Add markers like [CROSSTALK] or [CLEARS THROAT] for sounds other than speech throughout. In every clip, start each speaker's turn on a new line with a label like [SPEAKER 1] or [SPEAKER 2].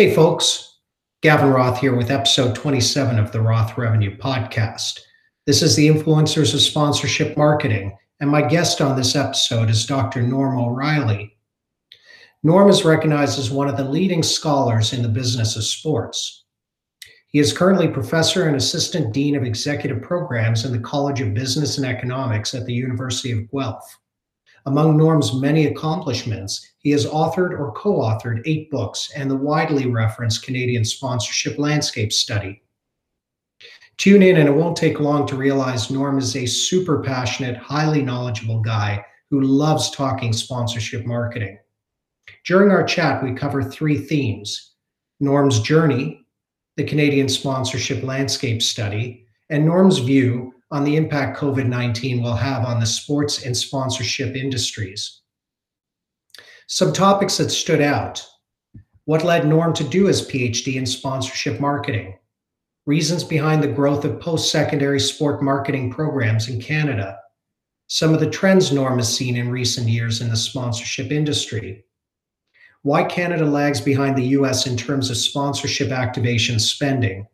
[SPEAKER 1] Hey, folks. Gavin Roth here with episode 27 of the Roth Revenue Podcast. This is the Influencers of Sponsorship Marketing, and my guest on this episode is Dr. Norm O'Reilly. Norm is recognized as one of the leading scholars in the business of sports. He is currently professor and assistant dean of executive programs in the College of Business and Economics at the University of Guelph. Among Norm's many accomplishments, he has authored or co authored eight books and the widely referenced Canadian Sponsorship Landscape Study. Tune in, and it won't take long to realize Norm is a super passionate, highly knowledgeable guy who loves talking sponsorship marketing. During our chat, we cover three themes Norm's journey, the Canadian Sponsorship Landscape Study, and Norm's view on the impact COVID 19 will have on the sports and sponsorship industries. Some topics that stood out. What led Norm to do his PhD in sponsorship marketing, reasons behind the growth of post secondary sport marketing programs in Canada, some of the trends Norm has seen in recent years in the sponsorship industry, why Canada lags behind the US in terms of sponsorship activation spending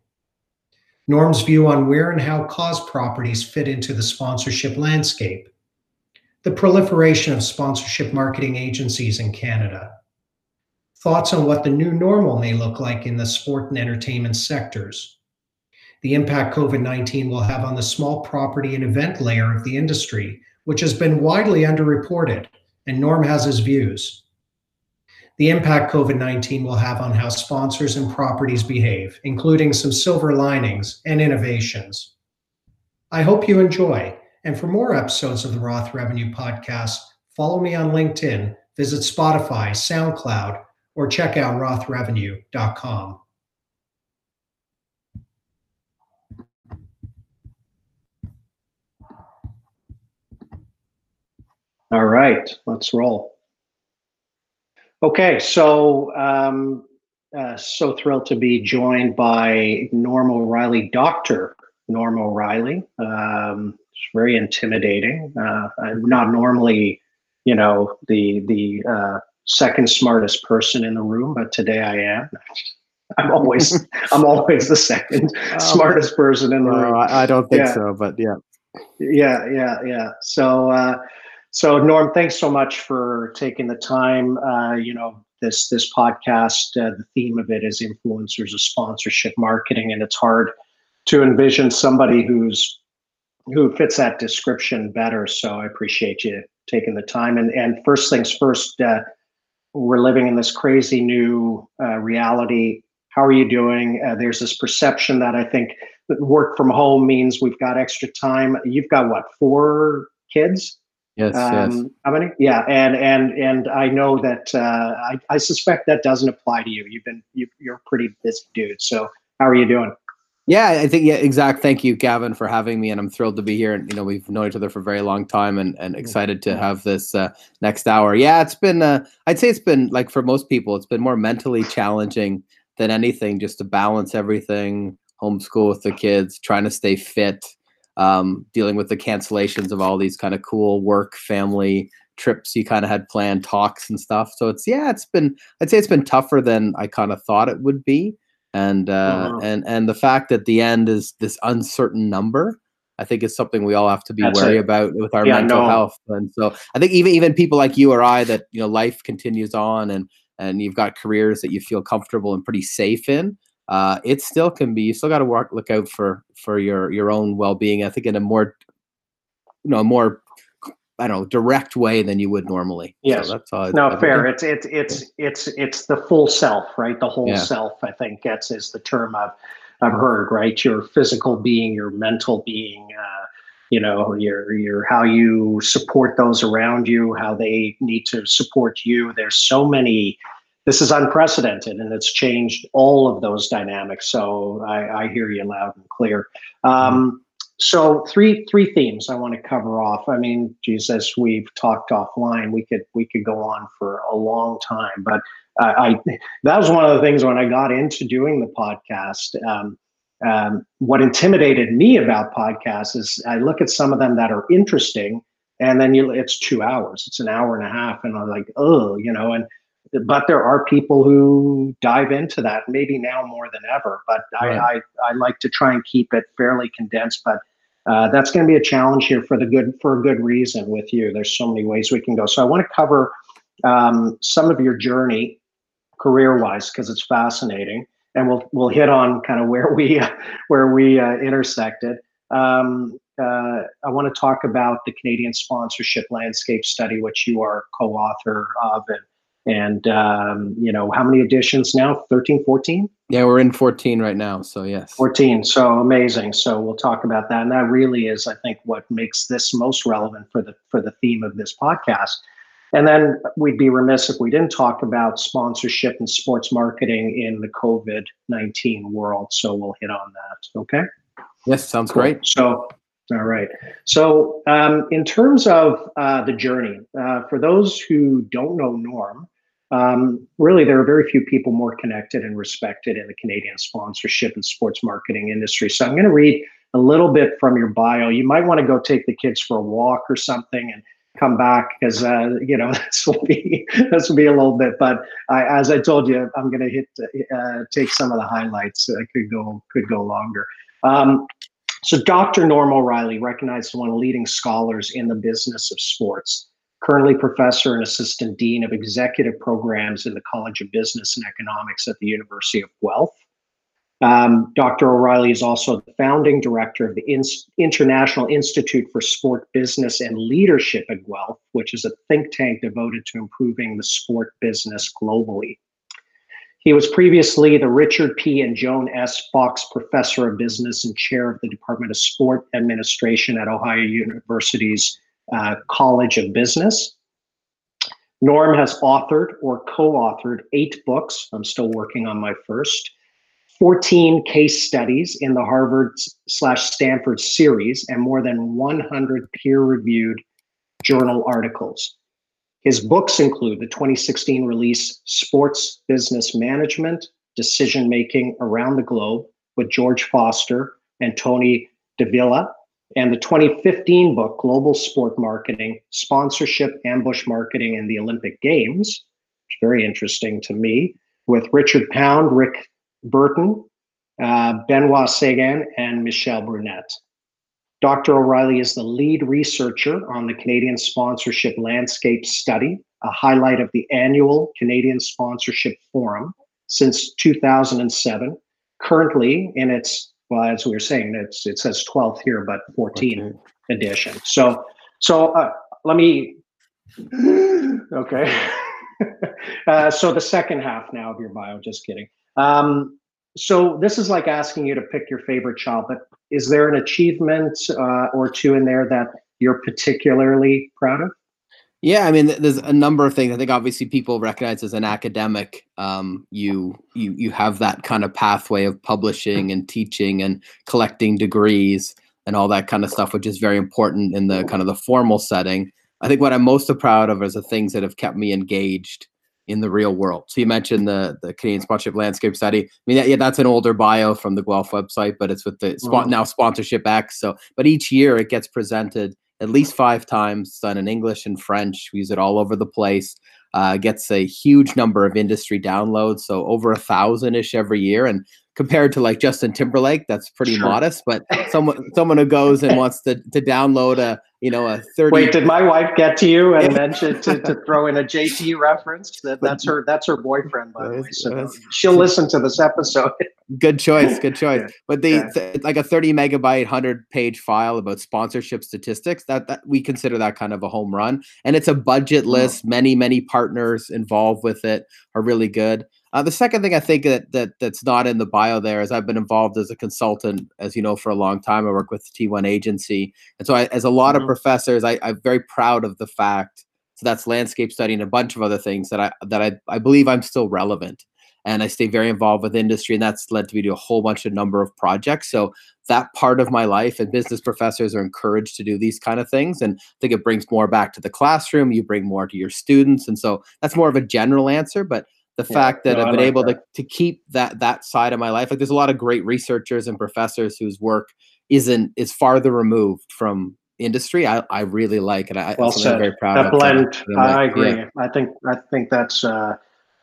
[SPEAKER 1] Norm's view on where and how cause properties fit into the sponsorship landscape, the proliferation of sponsorship marketing agencies in Canada, thoughts on what the new normal may look like in the sport and entertainment sectors, the impact COVID 19 will have on the small property and event layer of the industry, which has been widely underreported, and Norm has his views the impact COVID 19 will have on how sponsors and properties behave, including some silver linings and innovations. I hope you enjoy. And for more episodes of the Roth Revenue Podcast, follow me on LinkedIn, visit Spotify, SoundCloud, or check out rothrevenue.com. All right, let's roll. Okay, so um, uh, so thrilled to be joined by Norm O'Reilly, Doctor Norm O'Reilly. Um, it's very intimidating. Uh, I'm not normally, you know, the the uh, second smartest person in the room, but today I am. [LAUGHS] I'm always [LAUGHS] I'm always the second um, smartest person in the room.
[SPEAKER 2] I don't think yeah. so, but yeah.
[SPEAKER 1] Yeah, yeah, yeah. So uh, so Norm, thanks so much for taking the time. Uh, you know, this this podcast, uh, the theme of it is influencers of sponsorship marketing, and it's hard to envision somebody who's who fits that description better. So I appreciate you taking the time. And and first things first, uh, we're living in this crazy new uh, reality. How are you doing? Uh, there's this perception that I think work from home means we've got extra time. You've got what four kids?
[SPEAKER 2] Yes, um, yes.
[SPEAKER 1] How many? Yeah, and and and I know that uh, I, I suspect that doesn't apply to you. You've been you, you're a pretty busy dude. So how are you doing?
[SPEAKER 2] Yeah, I think yeah, exact. Thank you, Gavin, for having me, and I'm thrilled to be here. And you know, we've known each other for a very long time, and and excited to have this uh, next hour. Yeah, it's been. Uh, I'd say it's been like for most people, it's been more mentally challenging than anything, just to balance everything, homeschool with the kids, trying to stay fit, um, dealing with the cancellations of all these kind of cool work family trips you kind of had planned talks and stuff so it's yeah it's been i'd say it's been tougher than i kind of thought it would be and uh uh-huh. and and the fact that the end is this uncertain number i think is something we all have to be That's wary it. about with our yeah, mental no. health and so i think even even people like you or i that you know life continues on and and you've got careers that you feel comfortable and pretty safe in uh, it still can be. You still got to work, look out for for your your own well being. I think in a more, you know, more, I don't know, direct way than you would normally.
[SPEAKER 1] Yes, so that's all. No, I, fair. It's it's it's it's it's the full self, right? The whole yeah. self. I think gets is the term I've I've heard. Right, your physical being, your mental being. Uh, you know your your how you support those around you how they need to support you there's so many this is unprecedented and it's changed all of those dynamics. So I, I hear you loud and clear. Um, so three three themes I want to cover off. I mean, Jesus, we've talked offline. We could we could go on for a long time, but uh, I that was one of the things when I got into doing the podcast. Um, um, what intimidated me about podcasts is I look at some of them that are interesting, and then you it's two hours, it's an hour and a half, and I'm like, oh, you know, and but there are people who dive into that, maybe now more than ever. But right. I, I, I like to try and keep it fairly condensed. But uh, that's going to be a challenge here for the good for a good reason with you. There's so many ways we can go. So I want to cover um, some of your journey career wise because it's fascinating, and we'll we'll hit on kind of where we [LAUGHS] where we uh, intersected. Um, uh, I want to talk about the Canadian sponsorship landscape study, which you are co-author of, and and um, you know how many editions now? 13 14
[SPEAKER 2] yeah we're in 14 right now so yes.
[SPEAKER 1] 14 so amazing. So we'll talk about that. And that really is i think what makes this most relevant for the for the theme of this podcast. And then we'd be remiss if we didn't talk about sponsorship and sports marketing in the covid-19 world. So we'll hit on that okay?
[SPEAKER 2] Yes sounds cool. great.
[SPEAKER 1] So all right. So, um, in terms of uh, the journey, uh, for those who don't know Norm, um, really, there are very few people more connected and respected in the Canadian sponsorship and sports marketing industry. So I'm going to read a little bit from your bio. You might want to go take the kids for a walk or something and come back because uh, you know [LAUGHS] this will be this will be a little bit. But I, as I told you, I'm going to hit uh, take some of the highlights. I could go could go longer. Um, so Dr. Norm O'Reilly, recognized as one of the leading scholars in the business of sports currently professor and assistant dean of executive programs in the College of Business and Economics at the University of Guelph. Um, Dr. O'Reilly is also the founding director of the In- International Institute for Sport Business and Leadership at Guelph, which is a think tank devoted to improving the sport business globally. He was previously the Richard P. and Joan S. Fox Professor of Business and Chair of the Department of Sport Administration at Ohio University's uh, College of Business. Norm has authored or co authored eight books. I'm still working on my first. 14 case studies in the Harvard slash Stanford series and more than 100 peer reviewed journal articles. His books include the 2016 release Sports Business Management Decision Making Around the Globe with George Foster and Tony Davila and the 2015 book, Global Sport Marketing Sponsorship, Ambush Marketing, in the Olympic Games, which is very interesting to me, with Richard Pound, Rick Burton, uh, Benoit Séguin, and Michelle Brunette. Dr. O'Reilly is the lead researcher on the Canadian Sponsorship Landscape Study, a highlight of the annual Canadian Sponsorship Forum since 2007, currently in its well, as we were saying, it's it says 12th here, but 14 okay. edition. So, so uh, let me. okay. [LAUGHS] uh, so the second half now of your bio. Just kidding. Um, so this is like asking you to pick your favorite child, but is there an achievement uh, or two in there that you're particularly proud of?
[SPEAKER 2] Yeah, I mean, there's a number of things. I think obviously people recognize as an academic, um, you you you have that kind of pathway of publishing and teaching and collecting degrees and all that kind of stuff, which is very important in the kind of the formal setting. I think what I'm most proud of is the things that have kept me engaged in the real world. So you mentioned the the Canadian sponsorship landscape study. I mean, yeah, that's an older bio from the Guelph website, but it's with the mm. now sponsorship X. So, but each year it gets presented at least five times, done in English and French. We use it all over the place. Uh, gets a huge number of industry downloads, so over a thousand ish every year. And compared to like Justin Timberlake, that's pretty sure. modest. But someone someone who goes and wants to to download a you know a 30
[SPEAKER 1] wait did my wife get to you and mention to, to [LAUGHS] throw in a jt reference that, that's her that's her boyfriend by the way so she'll listen to this episode [LAUGHS]
[SPEAKER 2] good choice good choice yeah. but the yeah. th- like a 30 megabyte 100 page file about sponsorship statistics that, that we consider that kind of a home run and it's a budget mm. list many many partners involved with it are really good uh, the second thing I think that that that's not in the bio there is I've been involved as a consultant, as you know, for a long time. I work with the T1 agency, and so I, as a lot mm-hmm. of professors, I, I'm very proud of the fact. So that's landscape study and a bunch of other things that I that I, I believe I'm still relevant, and I stay very involved with industry, and that's led to me to a whole bunch of number of projects. So that part of my life and business professors are encouraged to do these kind of things and i think it brings more back to the classroom you bring more to your students and so that's more of a general answer but the yeah, fact that no, I've been like able that. to to keep that that side of my life. Like there's a lot of great researchers and professors whose work isn't is farther removed from industry. I, I really like and I,
[SPEAKER 1] well. I'm very proud that of. blend. I agree. Yeah. I think I think that's uh,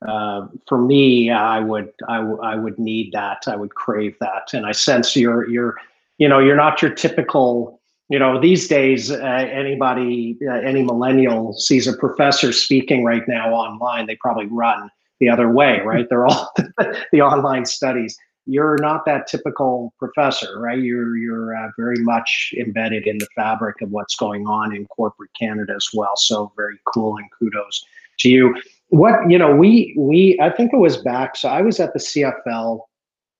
[SPEAKER 1] uh, for me, I would I, w- I would need that. I would crave that, and I sense you're you're you know you're not your typical you know these days uh, anybody uh, any millennial sees a professor speaking right now online they probably run the other way [LAUGHS] right? They're all [LAUGHS] the online studies. You're not that typical professor right? You're you're uh, very much embedded in the fabric of what's going on in corporate canada as well so very cool and kudos to you. What you know we we i think it was back so i was at the cfl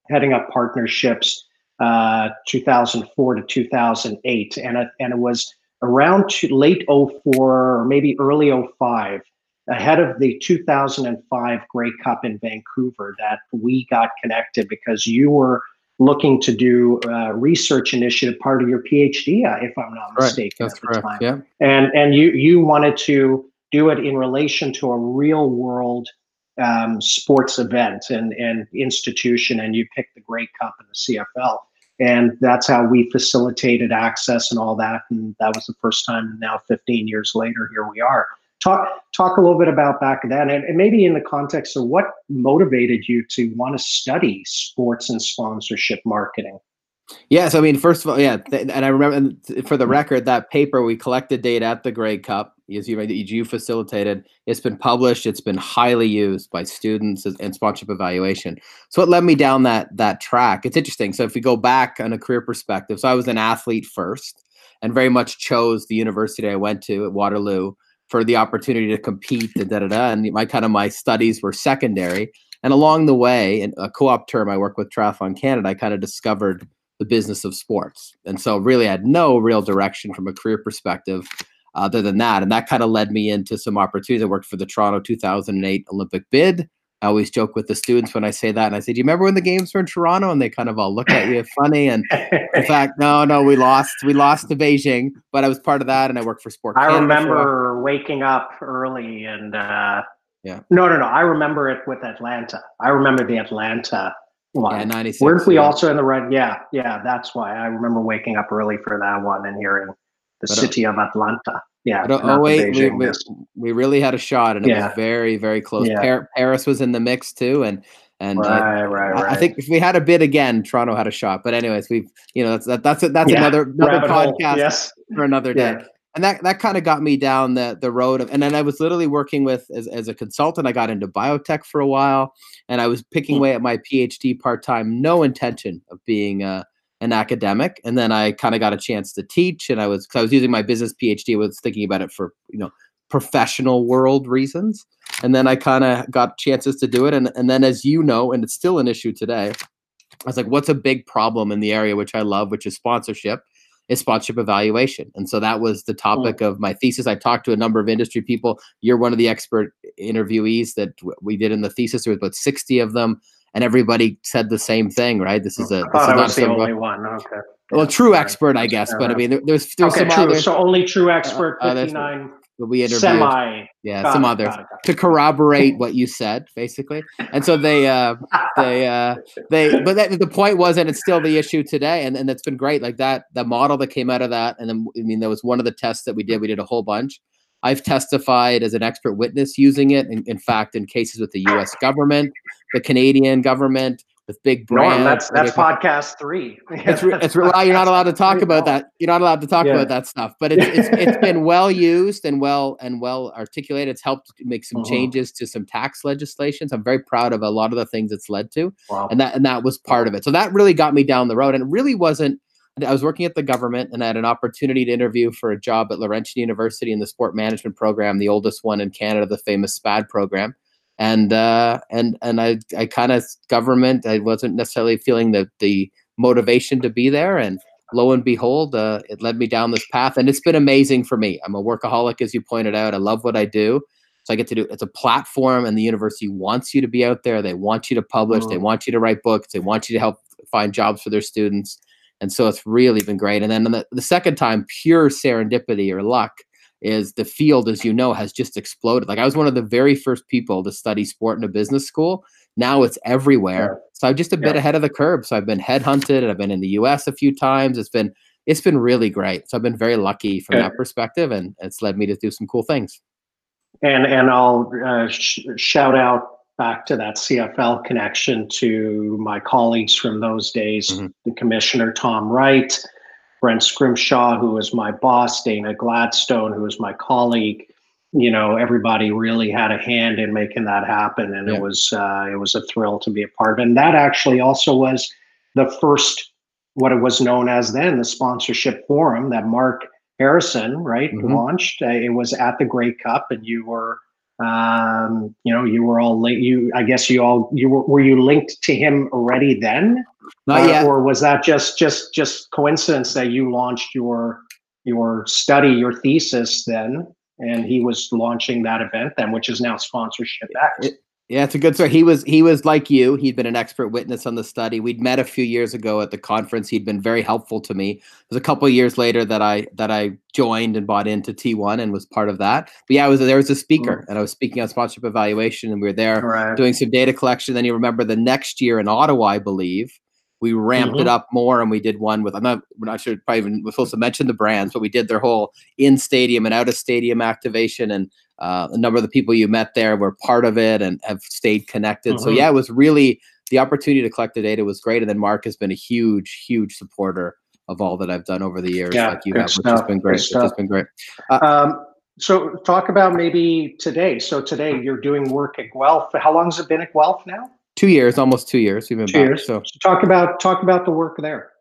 [SPEAKER 1] heading up partnerships uh, 2004 to 2008, and it, and it was around to late 04 or maybe early 05, ahead of the 2005 Grey Cup in Vancouver, that we got connected because you were looking to do a research initiative, part of your PhD, uh, if I'm not
[SPEAKER 2] right.
[SPEAKER 1] mistaken.
[SPEAKER 2] That's correct. Time. Yeah,
[SPEAKER 1] and and you you wanted to do it in relation to a real world um, sports event and, and institution, and you picked the Grey Cup and the CFL and that's how we facilitated access and all that and that was the first time now 15 years later here we are talk talk a little bit about back then and, and maybe in the context of what motivated you to want to study sports and sponsorship marketing
[SPEAKER 2] Yes, I mean, first of all, yeah, th- and I remember for the record that paper we collected data at the Grey Cup, as you you facilitated. It's been published. It's been highly used by students and sponsorship evaluation. So it led me down that that track. It's interesting. So if we go back on a career perspective, so I was an athlete first, and very much chose the university I went to at Waterloo for the opportunity to compete and da da da. And my kind of my studies were secondary. And along the way, in a co-op term, I work with Triathlon Canada. I kind of discovered the business of sports. And so really had no real direction from a career perspective other than that. And that kind of led me into some opportunities. I worked for the Toronto 2008 Olympic bid. I always joke with the students when I say that. And I say, Do you remember when the games were in Toronto? And they kind of all look at you funny. And [LAUGHS] in fact, no, no, we lost. We lost to Beijing, but I was part of that and I worked for Sport.
[SPEAKER 1] I Canada remember waking up early and uh yeah. No, no, no. I remember it with Atlanta. I remember the Atlanta one. Yeah, 96. Weren't we yeah. also in the red? Yeah, yeah, that's why. I remember waking up early for that one and hearing the but, uh, city of Atlanta. Yeah.
[SPEAKER 2] But, oh, wait, we, we, we, really had a shot and it yeah. was very, very close. Yeah. Par- Paris was in the mix too. And, and
[SPEAKER 1] right, uh, right, right.
[SPEAKER 2] I, think if we had a bid again, Toronto had a shot. But anyways, we've, you know, that's, that, that's, that's yeah. another, another podcast yes. for another day and that that kind of got me down the the road of and then I was literally working with as, as a consultant I got into biotech for a while and I was picking hmm. away at my PhD part time no intention of being uh, an academic and then I kind of got a chance to teach and I was I was using my business PhD I was thinking about it for you know professional world reasons and then I kind of got chances to do it and and then as you know and it's still an issue today I was like what's a big problem in the area which I love which is sponsorship is sponsorship evaluation. And so that was the hmm. topic of my thesis. I talked to a number of industry people. You're one of the expert interviewees that we did in the thesis. There was about 60 of them, and everybody said the same thing, right? This is a. This
[SPEAKER 1] oh,
[SPEAKER 2] is
[SPEAKER 1] not was the only one. Okay.
[SPEAKER 2] Well, true expert, I guess, but I mean, there, there's there's
[SPEAKER 1] okay,
[SPEAKER 2] some true. other.
[SPEAKER 1] So only true expert, uh, 59
[SPEAKER 2] we interviewed
[SPEAKER 1] semi
[SPEAKER 2] yeah got some it, others got it, got it. to corroborate what you said basically and so they uh they uh they but that, the point was and it's still the issue today and, and that's been great like that the model that came out of that and then i mean that was one of the tests that we did we did a whole bunch i've testified as an expert witness using it in, in fact in cases with the us government the canadian government with big brands.
[SPEAKER 1] No, that's that's podcast three. [LAUGHS]
[SPEAKER 2] it's re- it's re- you're not allowed to talk about that. You're not allowed to talk yeah. about that stuff. But it's, it's [LAUGHS] it's been well used and well and well articulated. It's helped make some uh-huh. changes to some tax legislations. I'm very proud of a lot of the things it's led to, wow. and that and that was part of it. So that really got me down the road, and it really wasn't. I was working at the government and I had an opportunity to interview for a job at Laurentian University in the sport management program, the oldest one in Canada, the famous SPAD program and uh, and and I I kind of government I wasn't necessarily feeling the the motivation to be there, and lo and behold, uh, it led me down this path, and it's been amazing for me. I'm a workaholic, as you pointed out. I love what I do. So I get to do it's a platform, and the university wants you to be out there. They want you to publish. They mm. want you to write books. They want you to help find jobs for their students. And so it's really been great. And then the, the second time, pure serendipity or luck is the field, as you know, has just exploded. Like I was one of the very first people to study sport in a business school. Now it's everywhere. Yeah. So I'm just a bit yeah. ahead of the curve. So I've been headhunted and I've been in the US a few times. It's been it's been really great. So I've been very lucky from that perspective and it's led me to do some cool things.
[SPEAKER 1] And and I'll uh, sh- shout out back to that CFL connection to my colleagues from those days, mm-hmm. the commissioner Tom Wright, Brent Scrimshaw, who was my boss, Dana Gladstone, who was my colleague. You know, everybody really had a hand in making that happen, and yeah. it was uh, it was a thrill to be a part of. And that actually also was the first, what it was known as then, the sponsorship forum that Mark Harrison, right, mm-hmm. launched. Uh, it was at the Grey Cup, and you were um, you know, you were all linked. You, I guess, you all you were were you linked to him already then?
[SPEAKER 2] Not uh, yet.
[SPEAKER 1] Or was that just just just coincidence that you launched your your study, your thesis then, and he was launching that event then, which is now sponsorship X.
[SPEAKER 2] It, yeah, it's a good story. He was he was like you. He'd been an expert witness on the study. We'd met a few years ago at the conference. He'd been very helpful to me. It was a couple of years later that I that I joined and bought into T1 and was part of that. But yeah, I was there was a speaker mm. and I was speaking on sponsorship evaluation and we were there right. doing some data collection. Then you remember the next year in Ottawa, I believe, we ramped mm-hmm. it up more and we did one with I'm not we're not sure probably even we're supposed to mention the brands, but we did their whole in stadium and out of stadium activation and uh, a number of the people you met there were part of it and have stayed connected. Mm-hmm. So yeah, it was really the opportunity to collect the data was great. And then Mark has been a huge, huge supporter of all that I've done over the years, yeah, like you have, stuff, which has been great. Which has been great.
[SPEAKER 1] Uh, um, so talk about maybe today. So today you're doing work at Guelph. How long has it been at Guelph now?
[SPEAKER 2] Two years, almost two years. We've been two back,
[SPEAKER 1] years. So. so talk about talk about the work there.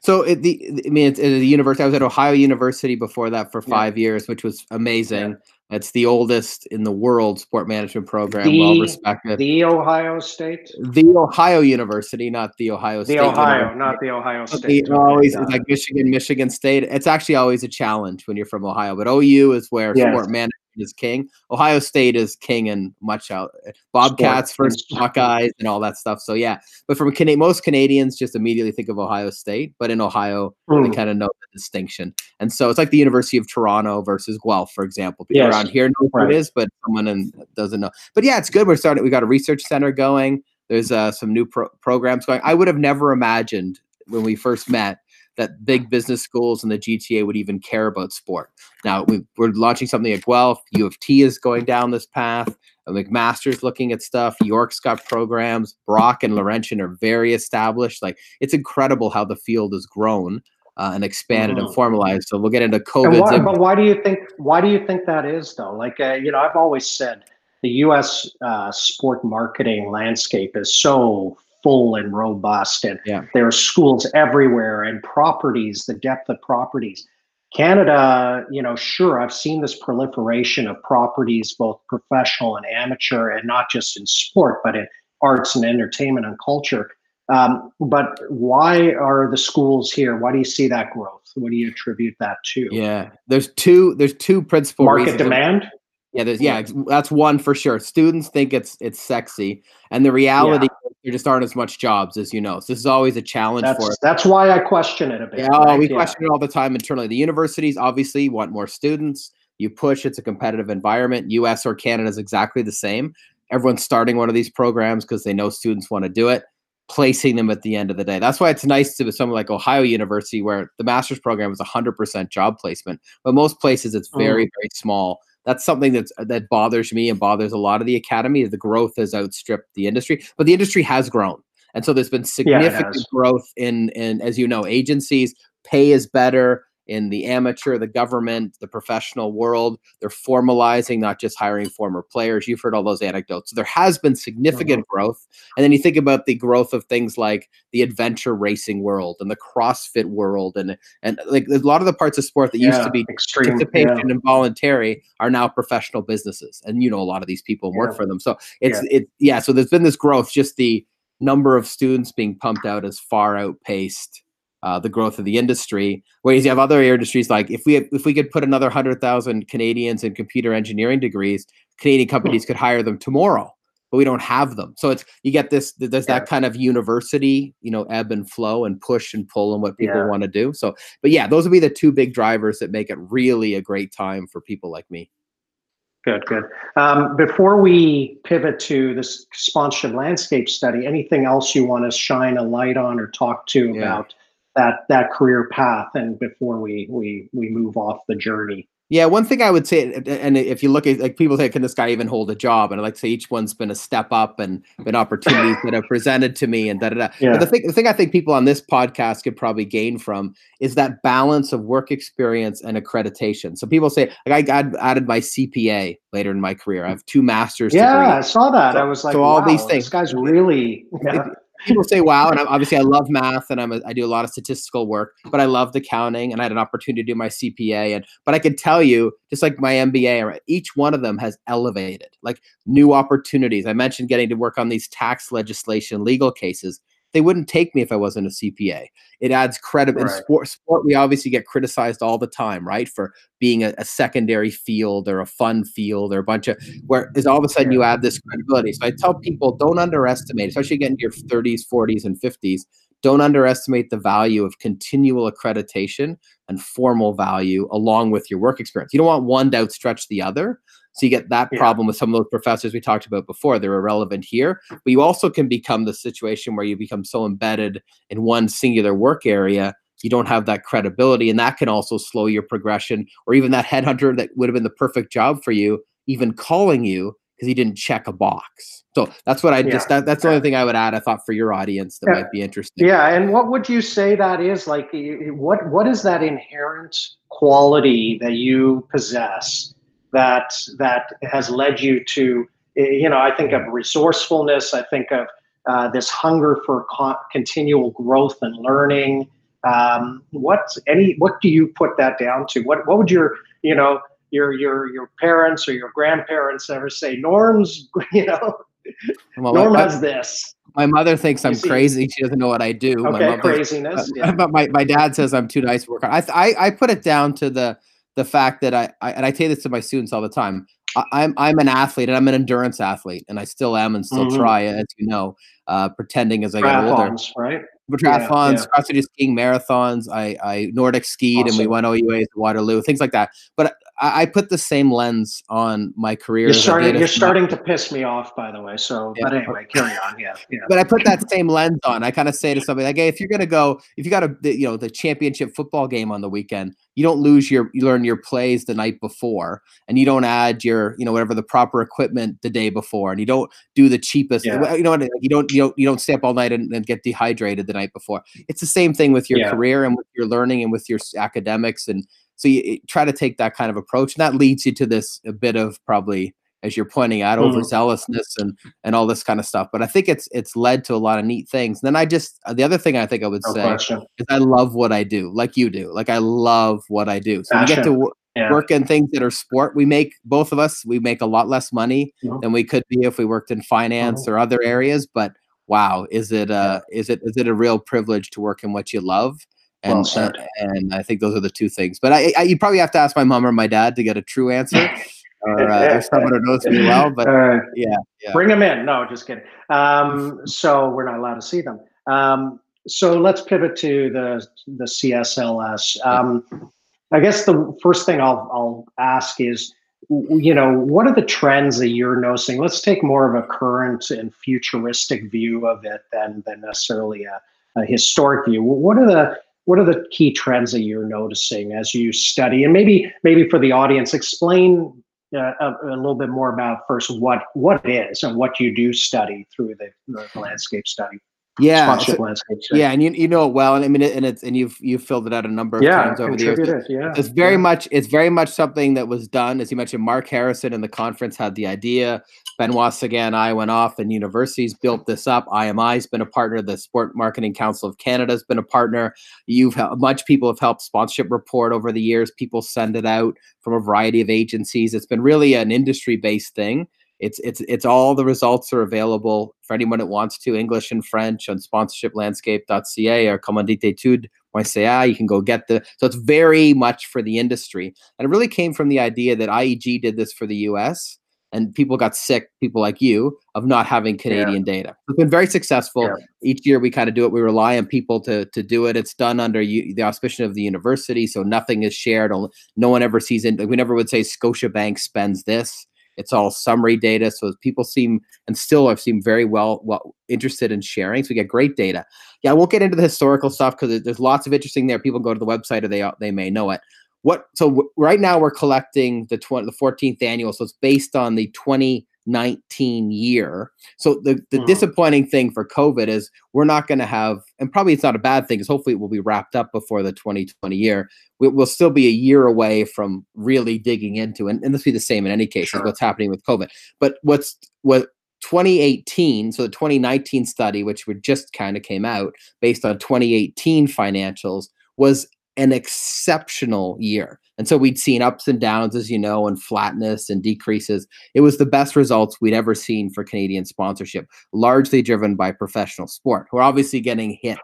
[SPEAKER 2] So it, the I mean, it's, it's a university. I was at Ohio University before that for five yeah. years, which was amazing. It's the oldest in the world sport management program, the, well respected.
[SPEAKER 1] The Ohio State.
[SPEAKER 2] The Ohio University, not the Ohio
[SPEAKER 1] the
[SPEAKER 2] State.
[SPEAKER 1] The Ohio, University. not the Ohio State.
[SPEAKER 2] The, always like Michigan, Michigan State. It's actually always a challenge when you're from Ohio, but OU is where yes. sport management is king. Ohio State is king and much out. Bobcats, Sport. first Buckeyes, and all that stuff. So yeah, but from Can- most Canadians, just immediately think of Ohio State. But in Ohio, mm. they kind of know the distinction. And so it's like the University of Toronto versus Guelph, for example. People yes. around here know right. what it is, but someone in, doesn't know. But yeah, it's good. We're starting. We got a research center going. There's uh, some new pro- programs going. I would have never imagined when we first met that big business schools in the GTA would even care about sport. Now we, are launching something at Guelph. U of T is going down this path. McMaster's looking at stuff. York's got programs. Brock and Laurentian are very established. Like it's incredible how the field has grown uh, and expanded mm-hmm. and formalized. So we'll get into COVID.
[SPEAKER 1] Why, but why do you think? Why do you think that is though? Like uh, you know, I've always said the U.S. Uh, sport marketing landscape is so full and robust and yeah. there are schools everywhere and properties the depth of properties. Canada you know sure i've seen this proliferation of properties both professional and amateur and not just in sport but in arts and entertainment and culture. Um, but why are the schools here? Why do you see that growth? What do you attribute that to?
[SPEAKER 2] Yeah there's two there's two principal
[SPEAKER 1] market
[SPEAKER 2] reasons.
[SPEAKER 1] demand
[SPEAKER 2] yeah, there's yeah, that's one for sure. Students think it's it's sexy, and the reality yeah. there just aren't as much jobs as you know. So this is always a challenge
[SPEAKER 1] that's,
[SPEAKER 2] for us.
[SPEAKER 1] That's why I question it a bit.
[SPEAKER 2] Yeah, right? we yeah. question it all the time internally. The universities obviously want more students. You push, it's a competitive environment. U.S. or Canada is exactly the same. Everyone's starting one of these programs because they know students want to do it. Placing them at the end of the day. That's why it's nice to be somewhere like Ohio University, where the master's program is 100% job placement. But most places, it's very, mm. very small that's something that's uh, that bothers me and bothers a lot of the academy. The growth has outstripped the industry, but the industry has grown, and so there's been significant yeah, growth in in as you know agencies. Pay is better in the amateur, the government, the professional world. They're formalizing, not just hiring former players. You've heard all those anecdotes. So there has been significant mm-hmm. growth. And then you think about the growth of things like the adventure racing world and the CrossFit world, and and like a lot of the parts of sport that yeah, used to be extreme, participation yeah. and voluntary are now professional businesses. And you know a lot of these people work for them. So it's it yeah. So there's been this growth. Just the number of students being pumped out has far outpaced uh, the growth of the industry. Whereas you have other industries like if we if we could put another hundred thousand Canadians in computer engineering degrees, Canadian companies could hire them tomorrow, but we don't have them. So it's you get this there's that kind of university, you know, ebb and flow and push and pull and what people yeah. want to do. So, but yeah, those would be the two big drivers that make it really a great time for people like me.
[SPEAKER 1] Good, good. Um, before we pivot to this sponsorship landscape study, anything else you want to shine a light on or talk to yeah. about that that career path and before we we we move off the journey
[SPEAKER 2] Yeah, one thing I would say, and if you look at like people say, can this guy even hold a job? And I like to say each one's been a step up and been opportunities that have presented to me and da da da. Yeah. But the thing, the thing I think people on this podcast could probably gain from is that balance of work experience and accreditation. So people say, like I got added my CPA later in my career. I have two masters.
[SPEAKER 1] Yeah, degrees. I saw that. So, I was like, so all wow, these things. This guy's really. Yeah
[SPEAKER 2] people say wow and I'm, obviously i love math and i'm a, i do a lot of statistical work but i loved accounting and i had an opportunity to do my cpa and but i can tell you just like my mba each one of them has elevated like new opportunities. I mentioned getting to work on these tax legislation legal cases they wouldn't take me if I wasn't a CPA. It adds credit right. in sport. Sport, we obviously get criticized all the time, right, for being a, a, secondary field or a fun field or a bunch of where is all of a sudden you add this credibility. So I tell people don't underestimate, especially getting to your 30s, 40s, and 50s. Don't underestimate the value of continual accreditation and formal value along with your work experience. You don't want one to outstretch the other. So you get that yeah. problem with some of those professors we talked about before. They're irrelevant here. But you also can become the situation where you become so embedded in one singular work area, you don't have that credibility. And that can also slow your progression, or even that headhunter that would have been the perfect job for you, even calling you because he didn't check a box. So that's what I yeah. just that, that's the only thing I would add. I thought for your audience that yeah. might be interesting.
[SPEAKER 1] Yeah, and what would you say that is like? What what is that inherent quality that you possess that that has led you to you know i think of resourcefulness i think of uh, this hunger for co- continual growth and learning um, what any what do you put that down to what what would your you know your your your parents or your grandparents ever say norm's [LAUGHS] you know well, norm has this
[SPEAKER 2] my mother thinks I'm crazy. She doesn't know what I do.
[SPEAKER 1] Okay, [LAUGHS] my craziness.
[SPEAKER 2] Uh, yeah. But my, my dad says I'm too nice to work on. I, I I put it down to the the fact that I, I and I say this to my students all the time. I, am I'm, I'm an athlete and I'm an endurance athlete and I still am and still mm-hmm. try as you know, uh, pretending as I get older.
[SPEAKER 1] Right.
[SPEAKER 2] Triathlons, yeah, cross country skiing, marathons. I, I Nordic skied awesome. and we won OUA to Waterloo, things like that. But I, I, put the same lens on my career.
[SPEAKER 1] You're starting. You're starting to piss me off, by the way. So, yeah. but anyway, carry on. Yeah, yeah.
[SPEAKER 2] But I put that same lens on. I kind of say to somebody like, "Hey, if you're gonna go, if you got a, you know, the championship football game on the weekend, you don't lose your you learn your plays the night before and you don't add your you know whatever the proper equipment the day before and you don't do the cheapest yeah. you know you don't you don't you don't stay up all night and, and, get dehydrated the night before it's the same thing with your career and with your learning and with your academics and so you try to take that kind of approach and that leads you to this a bit of probably as you're pointing out, mm-hmm. overzealousness and and all this kind of stuff. But I think it's it's led to a lot of neat things. And then I just uh, the other thing I think I would no say question. is I love what I do, like you do. Like I love what I do. So we get to w- yeah. work in things that are sport. We make both of us we make a lot less money mm-hmm. than we could be if we worked in finance mm-hmm. or other areas. But wow, is it uh is it is it a real privilege to work in what you love? And, well uh, and I think those are the two things. But I, I you probably have to ask my mom or my dad to get a true answer. [LAUGHS] or uh, there's someone who knows me well. But uh, yeah, yeah,
[SPEAKER 1] bring them in. No, just kidding. Um, so we're not allowed to see them. Um, so let's pivot to the the CSLS. Um, I guess the first thing I'll I'll ask is, you know, what are the trends that you're noticing? Let's take more of a current and futuristic view of it than than necessarily a, a historic view. What are the what are the key trends that you're noticing as you study and maybe maybe for the audience explain uh, a, a, little bit more about first what what is and what you do study through the, the landscape study.
[SPEAKER 2] Yeah, so, landscape yeah, and you, you know it well, and I mean, and it's and you've you've filled it out a number of yeah, times over the years.
[SPEAKER 1] Yeah,
[SPEAKER 2] it's very
[SPEAKER 1] yeah.
[SPEAKER 2] much it's very much something that was done, as you mentioned. Mark Harrison and the conference had the idea. Benoit and I went off, and universities built this up. IMI's been a partner. The Sport Marketing Council of Canada has been a partner. You've much people have helped sponsorship report over the years. People send it out from a variety of agencies. It's been really an industry based thing it's it's it's all the results are available for anyone that wants to. English and french on sponsorshiplandscape.ca or commanditetude.ca you can go get the so it's very much for the industry. And it really came from the idea that ieg did this for the us and people got sick people like you of not having canadian yeah. data. It's been very successful. Yeah. each year we kind of do it we rely on people to to do it. It's done under u- the auspices of the university so nothing is shared. No one ever sees it we never would say scotiabank spends this it's all summary data. So people seem and still have seemed very well, well interested in sharing. So we get great data. Yeah, I won't get into the historical stuff because there's lots of interesting there. People go to the website or they they may know it. what so w- right now we're collecting the 20 the 14th annual so it's based on the 2019 year so the, the
[SPEAKER 1] Mhm.
[SPEAKER 2] disappointing thing for covid is we're not going to have and probably it's not a bad thing because hopefully it will be wrapped up before the 2020 year we, we'll still be a year away from really digging into and, and this will be the same in any case
[SPEAKER 1] Sure.
[SPEAKER 2] what's happening with covid but what's what 2018 so the 2019 study which would just kind of came out based on 2018 financials was an exceptional year. And so we'd seen ups and downs, as you know, and flatness and decreases. It was the best results we'd ever seen for Canadian sponsorship, largely driven by professional sport, who are obviously getting hit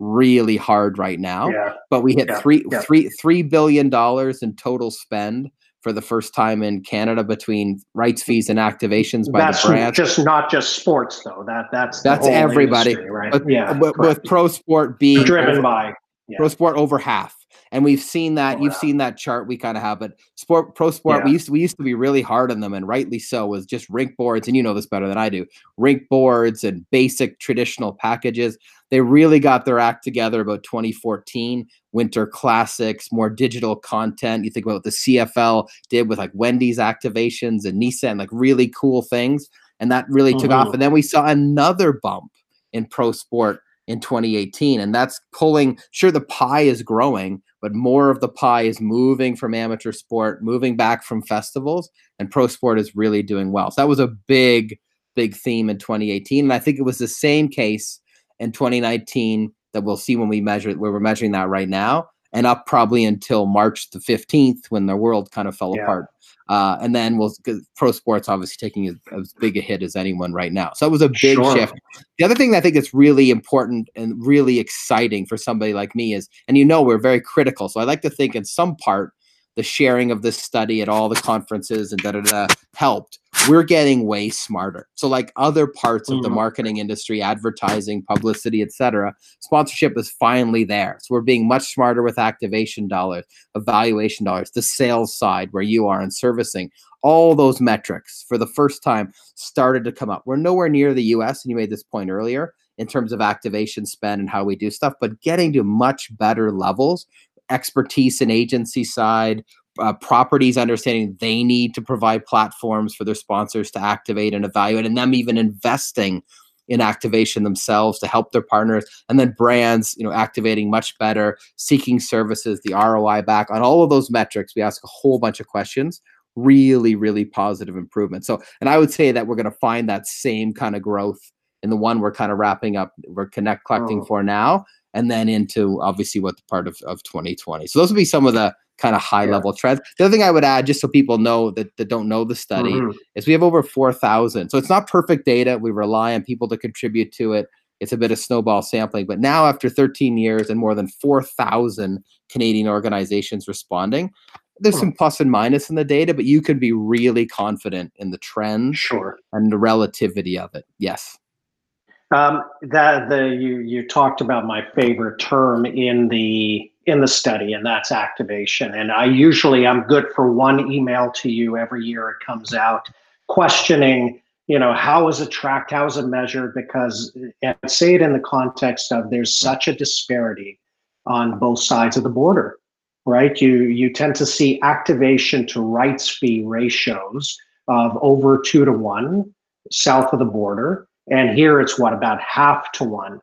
[SPEAKER 2] really hard right now.
[SPEAKER 1] Yeah.
[SPEAKER 2] But we hit
[SPEAKER 1] Yeah,
[SPEAKER 2] three
[SPEAKER 1] yeah.
[SPEAKER 2] three three billion dollars in total spend for the first time in Canada between rights fees and activations by
[SPEAKER 1] That's
[SPEAKER 2] the brands.
[SPEAKER 1] just not just sports though. That that's
[SPEAKER 2] That's everybody.
[SPEAKER 1] industry, right?
[SPEAKER 2] With,
[SPEAKER 1] yeah.
[SPEAKER 2] with, with pro sport being
[SPEAKER 1] driven
[SPEAKER 2] over-
[SPEAKER 1] by yeah.
[SPEAKER 2] pro sport over half and we've seen that
[SPEAKER 1] Oh,
[SPEAKER 2] you've
[SPEAKER 1] wow.
[SPEAKER 2] seen that chart we kind of have but sport pro sport we used to we used to be really hard on them and rightly so was just rink boards and you know this better than i do rink boards and basic traditional packages they really got their act together about 2014 winter classics more digital content you think about what the cfl did with like wendy's activations and nissan like really cool things and that really took off
[SPEAKER 1] Mhm.
[SPEAKER 2] and then we saw another bump in pro sport in 2018 and that's pulling sure the pie is growing but more of the pie is moving from amateur sport moving back from festivals and pro sport is really doing well so that was a big big theme in 2018 and i think it was the same case in 2019 that we'll see when we measure where we're measuring that right now and up probably until march the 15th when the world kind of fell
[SPEAKER 1] Yeah.
[SPEAKER 2] apart uh, and then we'll pro sports obviously taking as, as big a hit as anyone right now so it was a big
[SPEAKER 1] Sure.
[SPEAKER 2] shift the other thing that I think is really important and really exciting for somebody like me is, and you know, we're very critical. So I like to think in some part, the sharing of this study at all the conferences and da da da helped. We're getting way smarter. So, like other parts of the
[SPEAKER 1] Mhm.
[SPEAKER 2] marketing industry, advertising, publicity, etc., sponsorship is finally there. So we're being much smarter with activation dollars, evaluation dollars, the sales side where you are in servicing. All those metrics for the first time started to come up. We're nowhere near the US, and you made this point earlier in terms of activation spend and how we do stuff, but getting to much better levels, expertise and agency side, uh, properties understanding they need to provide platforms for their sponsors to activate and evaluate, and them even investing in activation themselves to help their partners, and then brands, you know, activating much better, seeking services, the ROI back on all of those metrics. We ask a whole bunch of questions really really positive improvement so and i would say that we're going to find that same kind of growth in the one we're kind of wrapping up we're connect collecting
[SPEAKER 1] Oh.
[SPEAKER 2] for now and then into obviously what the part of, of 2020 so those would be some of the kind of high
[SPEAKER 1] Yeah.
[SPEAKER 2] level trends the other thing i would add just so people know that, that don't know the study
[SPEAKER 1] Mhm.
[SPEAKER 2] is we have over 4000 so it's not perfect data we rely on people to contribute to it it's a bit of snowball sampling but now after 13 years and more than 4000 canadian organizations responding there's
[SPEAKER 1] Hmm.
[SPEAKER 2] some plus and minus in the data but you can be really confident in the trends
[SPEAKER 1] Sure.
[SPEAKER 2] and the relativity of it yes
[SPEAKER 1] Um, that the you you talked about my favorite term in the in the study, and that's activation. And I usually I'm good for one email to you every year it comes out, questioning you know how is it tracked, how is it measured? Because and say it in the context of there's such a disparity on both sides of the border, right? You you tend to see activation to rights fee ratios of over two to one south of the border and here it's what about half to one,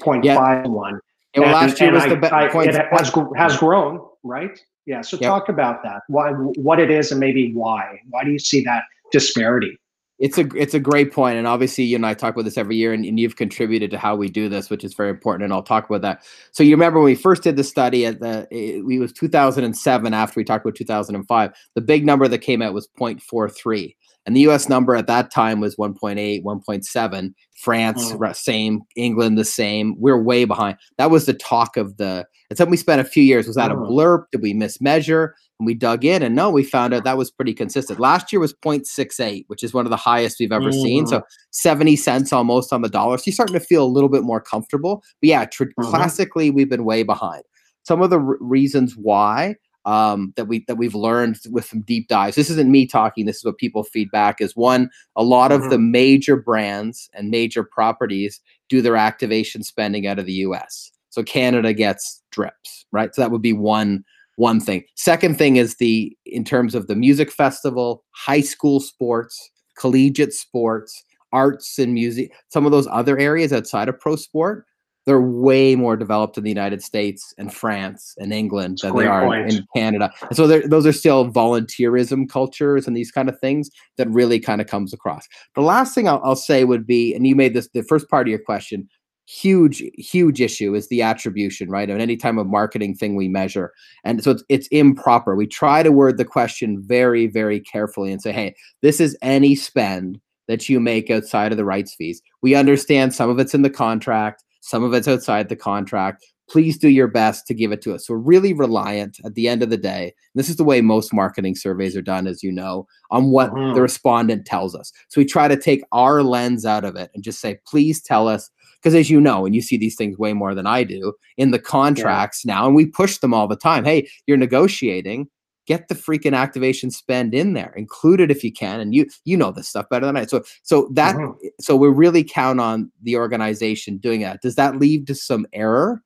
[SPEAKER 1] 0.5
[SPEAKER 2] Yeah.
[SPEAKER 1] to one.
[SPEAKER 2] Yeah, well, last year was
[SPEAKER 1] I-
[SPEAKER 2] the best
[SPEAKER 1] I-. It has has grown, right? Yeah. So
[SPEAKER 2] Yep.
[SPEAKER 1] talk about that. Why, what it is, and maybe why. Why do you see that disparity?
[SPEAKER 2] It's a it's a great point, and obviously you and I talk about this every year, and, and you've contributed to how we do this, which is very important, and I'll talk about that. So you remember when we first did the study at the it, it was 2007 after we talked about 2005. The big number that came out was 0.43, and the U.S. number at that time was 1.8, 1.7. France
[SPEAKER 1] Mm.
[SPEAKER 2] same, England the same. We're way behind. That was the talk of the. It's something we spent a few years. Was that a
[SPEAKER 1] Mm.
[SPEAKER 2] blurb? Did we mismeasure? And we dug in, and no, we found out that was pretty consistent. Last year was 0.68, which is one of the highest we've ever seen. So 70 cents almost on the dollar. So you're starting to feel a little bit more comfortable. But yeah, tr-
[SPEAKER 1] Mhm.
[SPEAKER 2] classically, we've been way behind. Some of the r- reasons why um, that we that we've learned with some deep dives. This isn't me talking. This is what people feedback is one. A lot of the major brands and major properties do their activation spending out of the U.S. So Canada gets drips, right? So that would be one one thing. Second thing is the in terms of the music festival, high school sports, collegiate sports, arts and music, some of those other areas outside of pro sport, they're way more developed in the United States and France and England than they are point. in Canada. And so those are still volunteerism cultures and these kind of things that really kind of comes across. The last thing I'll, I'll say would be, and you made this the first part of your question, huge huge issue is the attribution right and any type of marketing thing we measure and so it's, it's improper we try to word the question very very carefully and say hey this is any spend that you make outside of the rights fees we understand some of it's in the contract some of it's outside the contract. Please do your best to give it to us. We're really reliant at the end of the day this is the way most marketing surveys are done as you know on what mm-hmm. the respondent tells us. So we try to take our lens out of it and just say please tell us because as you know and you see these things way more than i do in the contracts yeah. now and we push them all the time. Hey you're negotiating get the freaking activation spend in there include it if you can and you you know this stuff better than i. So so that mm-hmm. so we really count on the organization doing that. Does that lead to some error?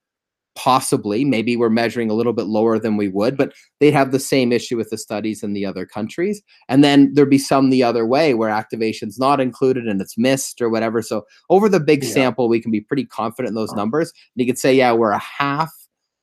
[SPEAKER 2] Possibly. Maybe we're measuring a little bit lower than we would but they'd have the same issue with the studies in the other countries. And then there'd be some the other way where activation's not included and it's missed or whatever. So over the big yeah. sample we can be pretty confident in those numbers. And you could say yeah we're a half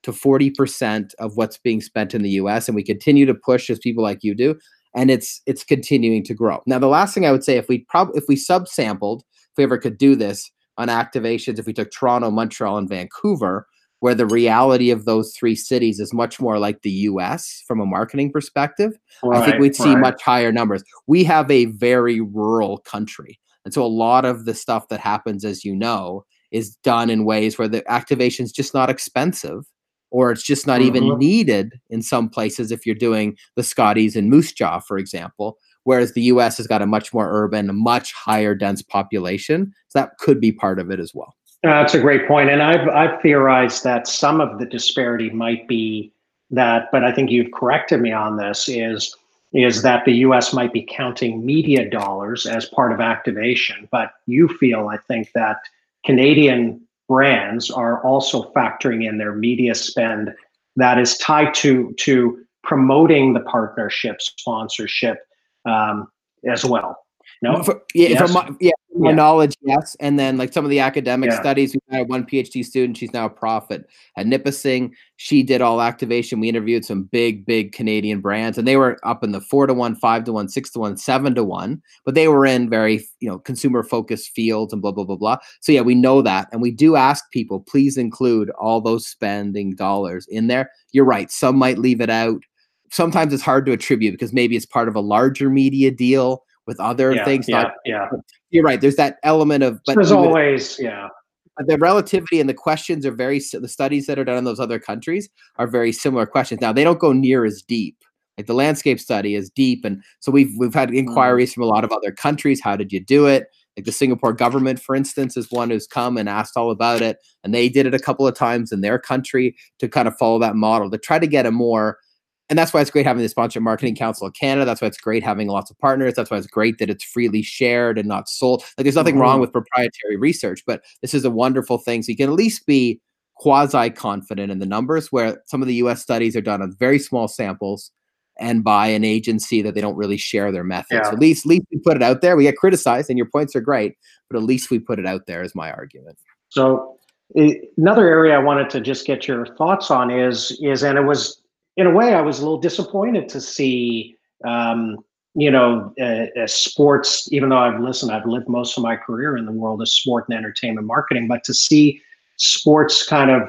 [SPEAKER 2] to 40% of what's being spent in the US and we continue to push as people like you do and it's it's continuing to grow now the last thing i would say if we probably if we subsampled if we ever could do this on activations if we took toronto montreal and vancouver where the reality of those three cities is much more like the US from a marketing perspective, right, I think we'd see right. much higher numbers. We have a very rural country. And so a lot of the stuff that happens, as you know, is done in ways where the activation is just not expensive or it's just not mm-hmm. even needed in some places if you're doing the Scotties and Moose Jaw, for example. Whereas the US has got a much more urban, a much higher dense population. So that could be part of it as well.
[SPEAKER 1] That's a great point, and I've I've theorized that some of the disparity might be that, but I think you've corrected me on this. Is is that the U.S. might be counting media dollars as part of activation, but you feel, I think, that Canadian brands are also factoring in their media spend that is tied to to promoting the partnership sponsorship um, as well. No,
[SPEAKER 2] for, yeah, yes. from my, yeah, from my knowledge, yes. And then like some of the academic yeah. studies, we had one PhD student. She's now a prophet at Nipissing. She did all activation. We interviewed some big, big Canadian brands, and they were up in the four to one, five to one, six to one, seven to one. But they were in very you know consumer focused fields and blah blah blah blah. So yeah, we know that, and we do ask people please include all those spending dollars in there. You're right. Some might leave it out. Sometimes it's hard to attribute because maybe it's part of a larger media deal with other
[SPEAKER 1] yeah,
[SPEAKER 2] things.
[SPEAKER 1] Yeah, not, yeah.
[SPEAKER 2] You're right. There's that element of,
[SPEAKER 1] but there's always, yeah.
[SPEAKER 2] The relativity and the questions are very. The studies that are done in those other countries are very similar questions. Now they don't go near as deep. Like the landscape study is deep, and so we've we've had mm. inquiries mm. from a lot of other countries. How did you do it? Like the Singapore government, for instance, is one who's come and asked all about it, and they did it a couple of times in their country to kind of follow that model to try to get a more and that's why it's great having the Sponsorship Marketing Council of Canada. That's why it's great having lots of partners. That's why it's great that it's freely shared and not sold. Like there's nothing mm-hmm. wrong with proprietary research, but this is a wonderful thing. So you can at least be quasi confident in the numbers where some of the US studies are done on very small samples and by an agency that they don't really share their methods. Yeah. So at least, at least we put it out there. We get criticized and your points are great, but at least we put it out there is my argument.
[SPEAKER 1] So another area I wanted to just get your thoughts on is is and it was in a way, I was a little disappointed to see, um, you know, uh, uh, sports. Even though I've listened, I've lived most of my career in the world of sport and entertainment marketing, but to see sports kind of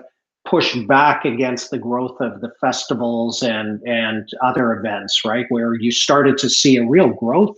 [SPEAKER 1] push back against the growth of the festivals and and other events, right, where you started to see a real growth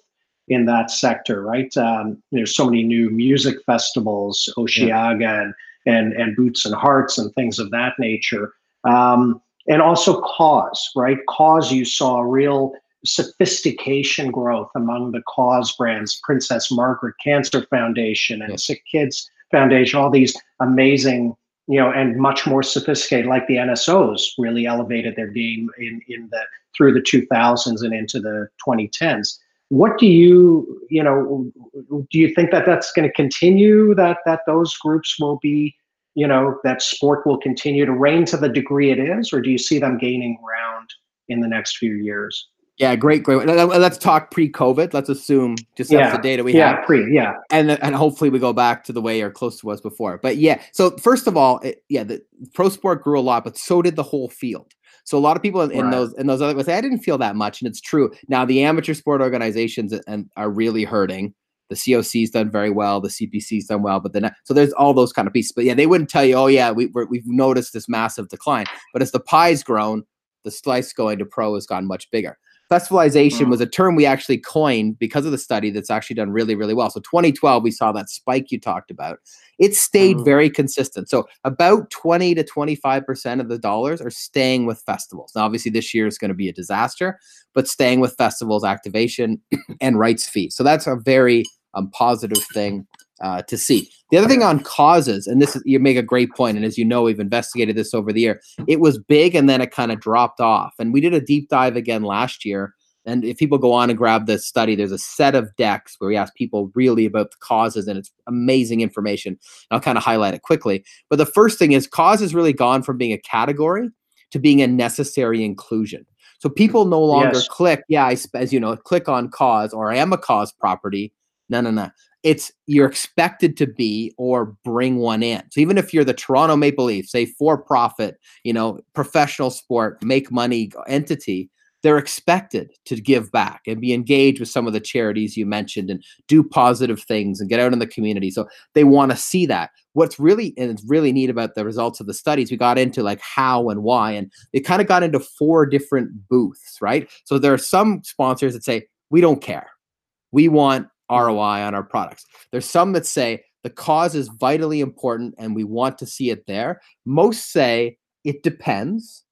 [SPEAKER 1] in that sector, right? Um, there's so many new music festivals, Osheaga yeah. and and and Boots and Hearts and things of that nature. Um, and also cause, right? Cause, you saw real sophistication growth among the cause brands, Princess Margaret Cancer Foundation and yes. Sick Kids Foundation, all these amazing, you know, and much more sophisticated, like the NSOs really elevated their game in, in the through the 2000s and into the 2010s. What do you, you know, do you think that that's going to continue? That that those groups will be you know that sport will continue to reign to the degree it is, or do you see them gaining ground in the next few years?
[SPEAKER 2] Yeah, great, great. Let's talk pre-COVID. Let's assume just yeah. the data we
[SPEAKER 1] yeah,
[SPEAKER 2] have.
[SPEAKER 1] pre, yeah,
[SPEAKER 2] and and hopefully we go back to the way or close to was before. But yeah, so first of all, it, yeah, the pro sport grew a lot, but so did the whole field. So a lot of people in, in right. those in those other say I didn't feel that much, and it's true. Now the amateur sport organizations uh, and are really hurting. The COC's done very well. The CPC's done well, but then so there's all those kind of pieces. But yeah, they wouldn't tell you, oh yeah, we we have noticed this massive decline. But as the pie's grown, the slice going to pro has gone much bigger. Festivalization mm-hmm. was a term we actually coined because of the study that's actually done really, really well. So 2012, we saw that spike you talked about. It stayed mm-hmm. very consistent. So about 20 to 25% of the dollars are staying with festivals. Now, obviously, this year is going to be a disaster, but staying with festivals, activation, [CLEARS THROAT] and rights fees. So that's a very um, positive thing uh, to see. The other thing on causes, and this is you make a great point, and as you know, we've investigated this over the year. It was big, and then it kind of dropped off. And we did a deep dive again last year. And if people go on and grab this study, there's a set of decks where we ask people really about the causes, and it's amazing information. I'll kind of highlight it quickly. But the first thing is cause has really gone from being a category to being a necessary inclusion. So people no longer yes. click, yeah, I, as you know, click on cause or I am a cause property. No, no, no it's you're expected to be or bring one in. So even if you're the Toronto Maple Leafs, a for-profit, you know, professional sport, make money entity, they're expected to give back and be engaged with some of the charities you mentioned and do positive things and get out in the community. So they want to see that. What's really and it's really neat about the results of the studies, we got into like how and why, and it kind of got into four different booths, right? So there are some sponsors that say, we don't care. We want ROI on our products. There's some that say the cause is vitally important and we want to see it there. Most say it depends.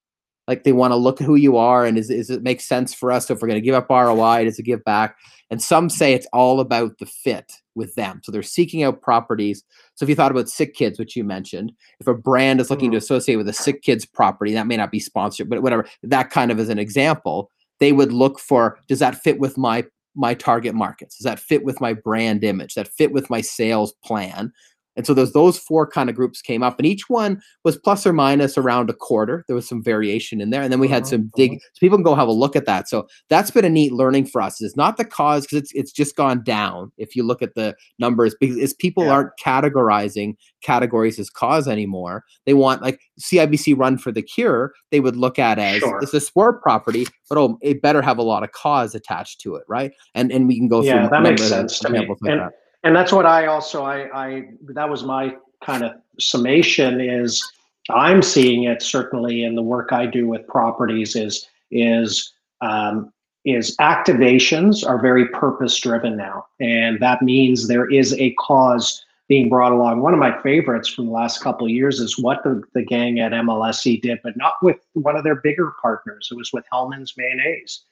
[SPEAKER 2] Like they want to look at who you are and is, is it make sense for us? So if we're going to give up ROI, does it give back? And some say it's all about the fit with them. So they're seeking out properties. So if you thought about sick kids, which you mentioned, if a brand is looking to mm-hmm. associate with a sick kids property, that may not be sponsored, but whatever, that kind of is an example, they would look for does that fit with my my target markets? Does that fit with my brand image? Does that fit with my sales plan? And so those those four kind of groups came up, and each one was plus or minus around a quarter. There was some variation in there, and then we had uh-huh, some dig. Uh-huh. So people can go have a look at that. So that's been a neat learning for us. Is not the cause because it's it's just gone down. If you look at the numbers, because people yeah. aren't categorizing categories as cause anymore. They want like CIBC Run for the Cure. They would look at as sure. it's a sport property, but oh, it better have a lot of cause attached to it, right? And and we can go
[SPEAKER 1] yeah,
[SPEAKER 2] through.
[SPEAKER 1] that makes sense to me. Like and, that and that's what I also I, I that was my kind of summation is I'm seeing it certainly in the work I do with properties is is um, is activations are very purpose driven now, and that means there is a cause being brought along. One of my favorites from the last couple of years is what the, the gang at MLSE did, but not with one of their bigger partners. It was with Hellmann's Mayonnaise.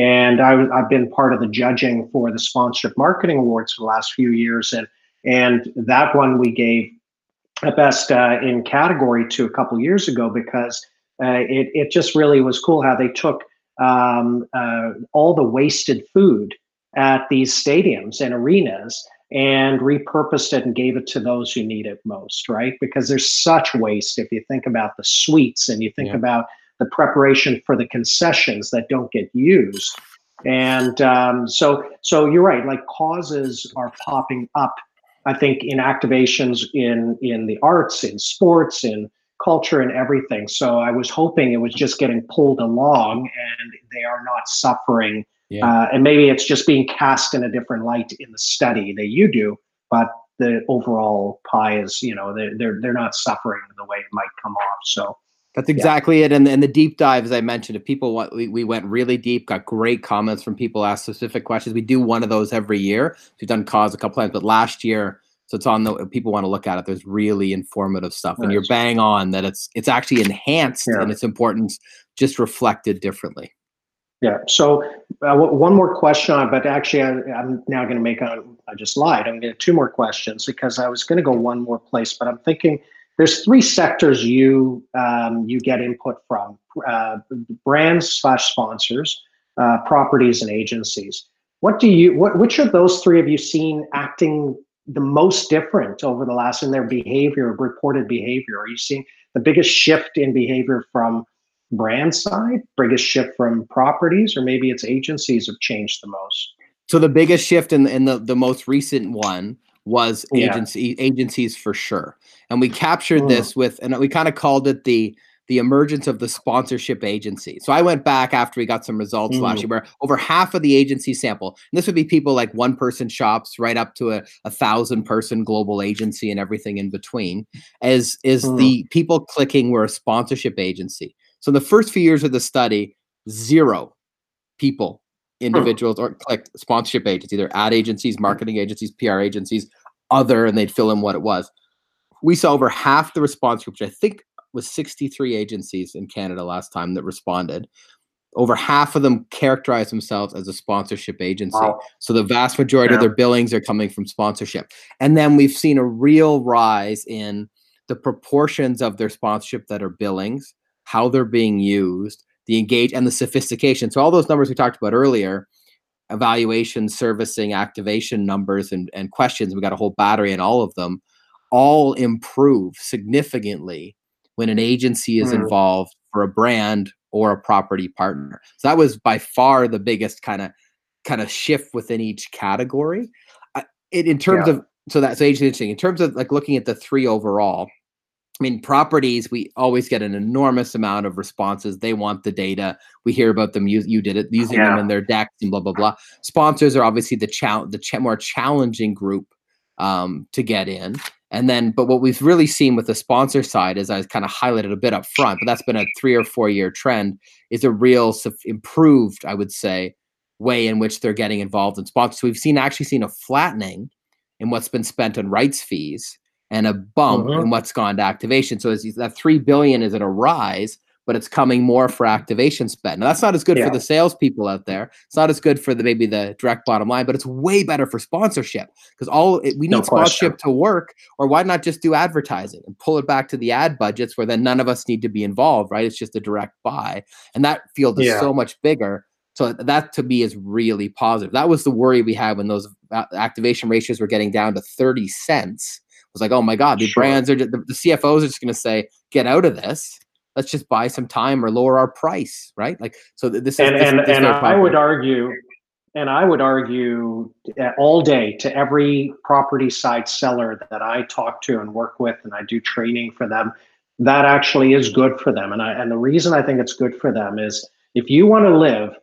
[SPEAKER 1] And I, have been part of the judging for the sponsorship marketing awards for the last few years, and and that one we gave a best uh, in category to a couple years ago because uh, it it just really was cool how they took um, uh, all the wasted food at these stadiums and arenas and repurposed it and gave it to those who need it most, right? Because there's such waste if you think about the suites and you think yeah. about the preparation for the concessions that don't get used. And um, so, so you're right. Like causes are popping up. I think in activations in in the arts, in sports, in culture, and everything. So I was hoping it was just getting pulled along, and they are not suffering. Yeah. Uh, and maybe it's just being cast in a different light in the study that you do, but the overall pie is, you know, they're they're, they're not suffering the way it might come off. So
[SPEAKER 2] that's exactly yeah. it. And, and the deep dive, as I mentioned, if people want, we, we went really deep, got great comments from people, asked specific questions. We do one of those every year. We've done cause a couple times, but last year, so it's on the people want to look at it. There's really informative stuff, and you're bang on that it's it's actually enhanced yeah. and its importance just reflected differently.
[SPEAKER 1] Yeah. So uh, one more question on, but actually, I, am now going to make a. I just lied. I'm going to two more questions because I was going to go one more place, but I'm thinking there's three sectors you um, you get input from: uh, brands slash sponsors, uh, properties, and agencies. What do you? What which of those three have you seen acting the most different over the last in their behavior, reported behavior? Are you seeing the biggest shift in behavior from brand side, biggest shift from properties, or maybe it's agencies have changed the most?
[SPEAKER 2] So the biggest shift in, in the, the most recent one was yeah. agency agencies for sure. And we captured mm. this with and we kind of called it the the emergence of the sponsorship agency. So I went back after we got some results mm. last year where over half of the agency sample, and this would be people like one person shops right up to a, a thousand person global agency and everything in between, is is mm. the people clicking were a sponsorship agency. So the first few years of the study, zero people, individuals or clicked sponsorship agencies, either ad agencies, marketing agencies, PR agencies, other, and they'd fill in what it was. We saw over half the response group, which I think was 63 agencies in Canada last time that responded. Over half of them characterize themselves as a sponsorship agency. Wow. So the vast majority yeah. of their billings are coming from sponsorship. And then we've seen a real rise in the proportions of their sponsorship that are billings, how they're being used, the engage and the sophistication. So all those numbers we talked about earlier, evaluation, servicing, activation numbers and, and questions, we got a whole battery in all of them, all improve significantly when an agency is mm. involved for a brand or a property partner. So that was by far the biggest kind of kind of shift within each category. Uh, it, in terms yeah. of so that's interesting. In terms of like looking at the three overall, I mean, properties, we always get an enormous amount of responses. They want the data. We hear about them. You, you did it, using yeah. them in their decks and blah blah blah. Sponsors are obviously the the ch- more challenging group um, to get in. And then, but what we've really seen with the sponsor side, as I kind of highlighted a bit up front, but that's been a three or four year trend, is a real improved, I would say, way in which they're getting involved in sponsors. So we've seen actually seen a flattening in what's been spent on rights fees and a bump uh-huh. in what's gone to activation. So as that three billion is at a rise, but it's coming more for activation spend. Now that's not as good yeah. for the salespeople out there. It's not as good for the maybe the direct bottom line, but it's way better for sponsorship because all we need no sponsorship to work. Or why not just do advertising and pull it back to the ad budgets where then none of us need to be involved, right? It's just a direct buy, and that field is yeah. so much bigger. So that to me is really positive. That was the worry we had when those activation ratios were getting down to 30 cents. Was like, oh my God, the sure. brands are the, the CFOs are just going to say, get out of this let's just buy some time or lower our price, right? Like so. This is
[SPEAKER 1] and
[SPEAKER 2] this,
[SPEAKER 1] and,
[SPEAKER 2] this
[SPEAKER 1] and I would argue, and I would argue eh, all day to every property side seller that I talk to and work with, and I do training for them. That actually is good for them, and I and the reason I think it's good for them is if you want to live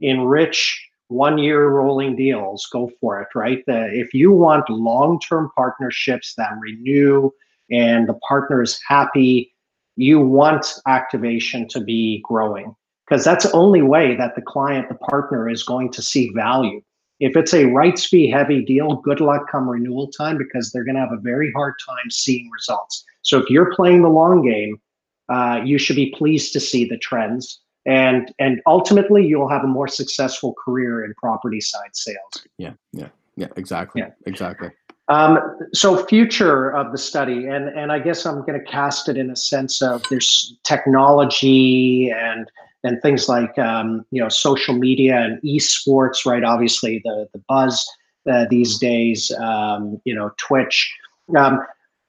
[SPEAKER 1] in rich one year rolling deals, go for it, right? The, if you want long term partnerships that renew and the partner is happy you want activation to be growing because that's the only way that the client, the partner is going to see value. If it's a rights fee heavy deal, good luck come renewal time because they're going to have a very hard time seeing results. So if you're playing the long game, uh, you should be pleased to see the trends and and ultimately you'll have a more successful career in property side sales.
[SPEAKER 2] Yeah, yeah, yeah, exactly, yeah. exactly.
[SPEAKER 1] Um, so future of the study, and and I guess I'm going to cast it in a sense of there's technology and and things like um, you know social media and esports, right? Obviously the the buzz uh, these days, um, you know Twitch. Um,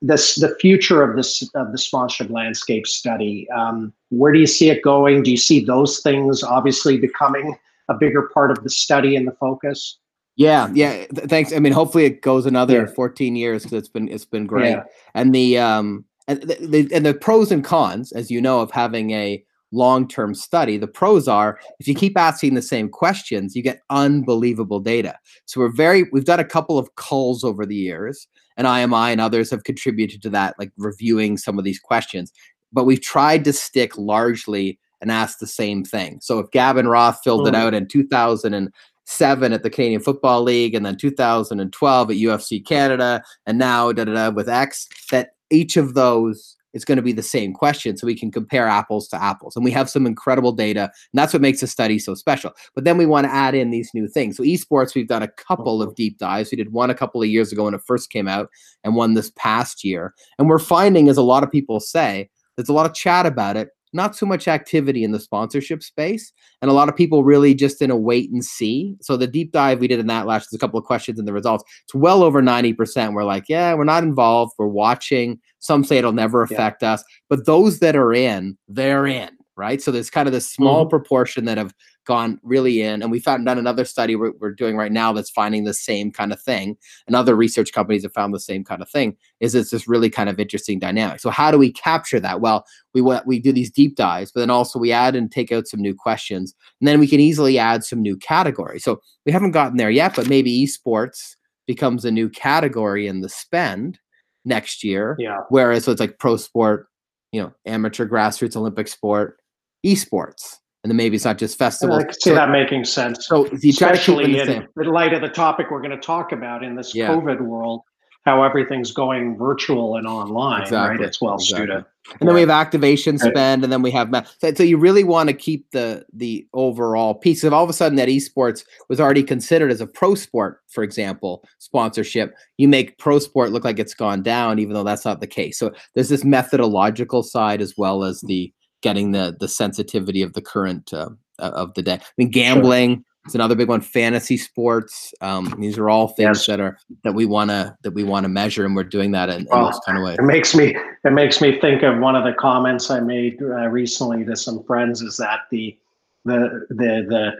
[SPEAKER 1] this the future of this of the sponsored landscape study. Um, where do you see it going? Do you see those things obviously becoming a bigger part of the study and the focus?
[SPEAKER 2] Yeah, yeah. Th- thanks. I mean, hopefully it goes another yeah. 14 years because it's been it's been great. Yeah. And the um and the, the, and the pros and cons, as you know, of having a long-term study. The pros are if you keep asking the same questions, you get unbelievable data. So we're very we've done a couple of culls over the years, and IMI and others have contributed to that, like reviewing some of these questions. But we've tried to stick largely and ask the same thing. So if Gavin Roth filled it mm. out in 2007 at the Canadian Football League, and then 2012 at UFC Canada, and now da, da, da, with X, that each of those is going to be the same question. So we can compare apples to apples. And we have some incredible data. And that's what makes the study so special. But then we want to add in these new things. So esports, we've done a couple of deep dives. We did one a couple of years ago when it first came out, and one this past year. And we're finding, as a lot of people say, there's a lot of chat about it not so much activity in the sponsorship space, and a lot of people really just in a wait and see. So the deep dive we did in that last, there's a couple of questions in the results. It's well over 90%. We're like, yeah, we're not involved. We're watching. Some say it'll never affect yeah. us, but those that are in, they're in right? So there's kind of this small mm-hmm. proportion that have gone really in, and we found done another study we're, we're, doing right now that's finding the same kind of thing, and other research companies have found the same kind of thing. Is it's this really kind of interesting dynamic. So how do we capture that? Well, we we do these deep dives, but then also we add and take out some new questions, and then we can easily add some new categories. So we haven't gotten there yet, but maybe esports becomes a new category in the spend next year.
[SPEAKER 1] Yeah.
[SPEAKER 2] Whereas so it's like pro sport, you know, amateur grassroots Olympic sport, esports. And then maybe it's not just festivals.
[SPEAKER 1] I can see so, that making sense.
[SPEAKER 2] So
[SPEAKER 1] especially in, in light of the topic we're going to talk about in this yeah. COVID world, how everything's going virtual and online, exactly. right? It's well exactly. suited.
[SPEAKER 2] And then we have activation spend, and then we have so, so you really want to keep the the overall piece. If all of a sudden that esports was already considered as a pro sport, for example, sponsorship, you make pro sport look like it's gone down, even though that's not the case. So there's this methodological side as well as the getting the the sensitivity of the current uh, of the day. I mean, gambling sure. is another big one. Fantasy sports. Um, these are all things yes. that are that we want to that we want to measure, and we're doing that in, well, in kind of way.
[SPEAKER 1] It makes me it makes me think of one of the comments I made uh, recently to some friends is that the the the the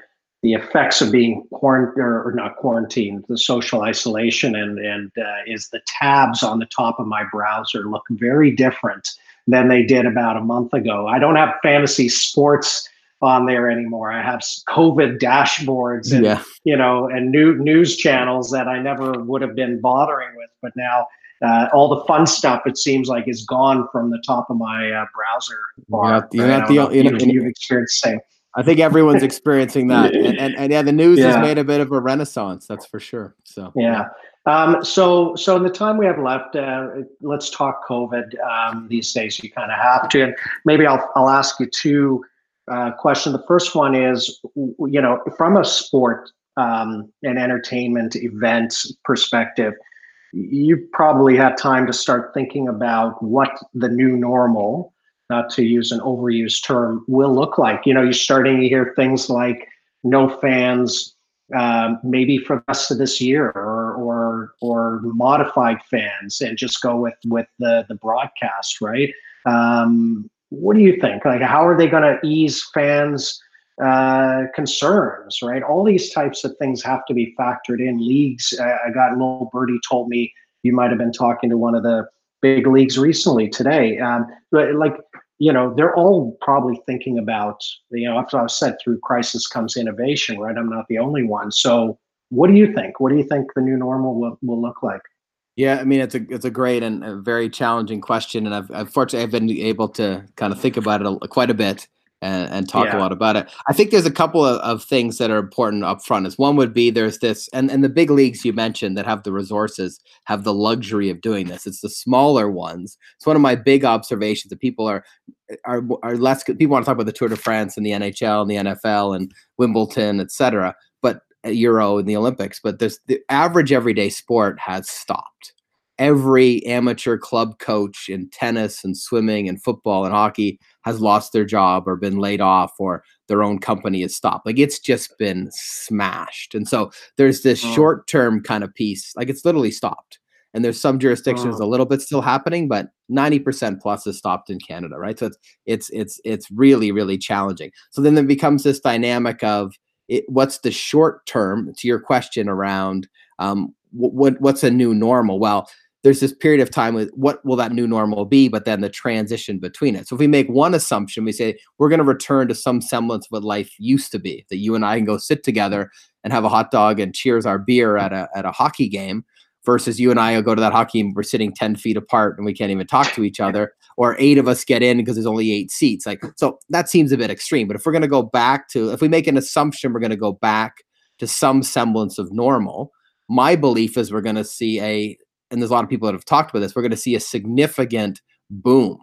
[SPEAKER 1] the effects of being quarantined or, not quarantined, the social isolation, and and uh, is the tabs on the top of my browser look very different than they did about a month ago. I don't have fantasy sports on there anymore. I have COVID dashboards and yeah. you know and new news channels that I never would have been bothering with, but now uh, all the fun stuff it seems like is gone from the top of my uh, browser bar.
[SPEAKER 2] You're not, you're not the, you know,
[SPEAKER 1] you've experienced the same.
[SPEAKER 2] I think everyone's experiencing that, [LAUGHS] and, and, and yeah, the news yeah. has made a bit of a renaissance. That's for sure. So
[SPEAKER 1] yeah. Um, so, so in the time we have left, uh, let's talk COVID. Um, these days, you kind of have to, and maybe I'll I'll ask you two uh, questions. The first one is, you know, from a sport um, and entertainment events perspective, you probably had time to start thinking about what the new normal, not to use an overused term, will look like. You know, you're starting to hear things like no fans um, maybe for the rest of this year or or modified fans and just go with with the the broadcast right? Um, what do you think? Like how are they going to ease fans uh, concerns right? All these types of things have to be factored in. Leagues uh, i got little birdie told me you might have been talking to one of the big leagues recently today. Um, but like you know, they're all probably thinking about, you know, after I've said through crisis comes innovation, right? I'm not the only one. So what do you think? What do you think the new normal will, will look like?
[SPEAKER 2] Yeah, I mean it's a it's a great and a very challenging question, and I've, I've fortunately I've been able to kind of think about it a, quite a bit and, and talk yeah. a lot about it. I think there's a couple of, of things that are important up front. Is one would be there's this, and, and the big leagues you mentioned that have the resources have the luxury of doing this. It's the smaller ones. It's one of my big observations that people are are are less people want to talk about the Tour de France and the NHL and the NFL and Wimbledon, etc. Euro and the Olympics, but this the average everyday sport has stopped every amateur club coach in tennis and swimming and football and hockey has lost their job or been laid off or their own company has stopped. Like it's just been smashed. And so there's this mm. oh. short term kind of piece, like it's literally stopped. And there's some jurisdictions oh. a little bit still happening, but 90% plus is stopped in Canada, right? So it's it's it's it's really, really challenging. So then there becomes this dynamic of it, what's the short term to your question around um, what what's a new normal? Well, there's this period of time with what will that new normal be, but then the transition between it. So if we make one assumption, we say we're going to return to some semblance of what life used to be, that you and I can go sit together and have a hot dog and cheers our beer at a at a hockey game, versus you and I will go to that hockey game, we're sitting 10 feet apart and we can't even talk to each other, or eight of us get in because there's only eight seats. Like so that seems a bit extreme. But if we're going to go back to if we make an assumption we're going to go back to some semblance of normal, my belief is we're going to see a and there's a lot of people that have talked about this, we're going to see a significant boom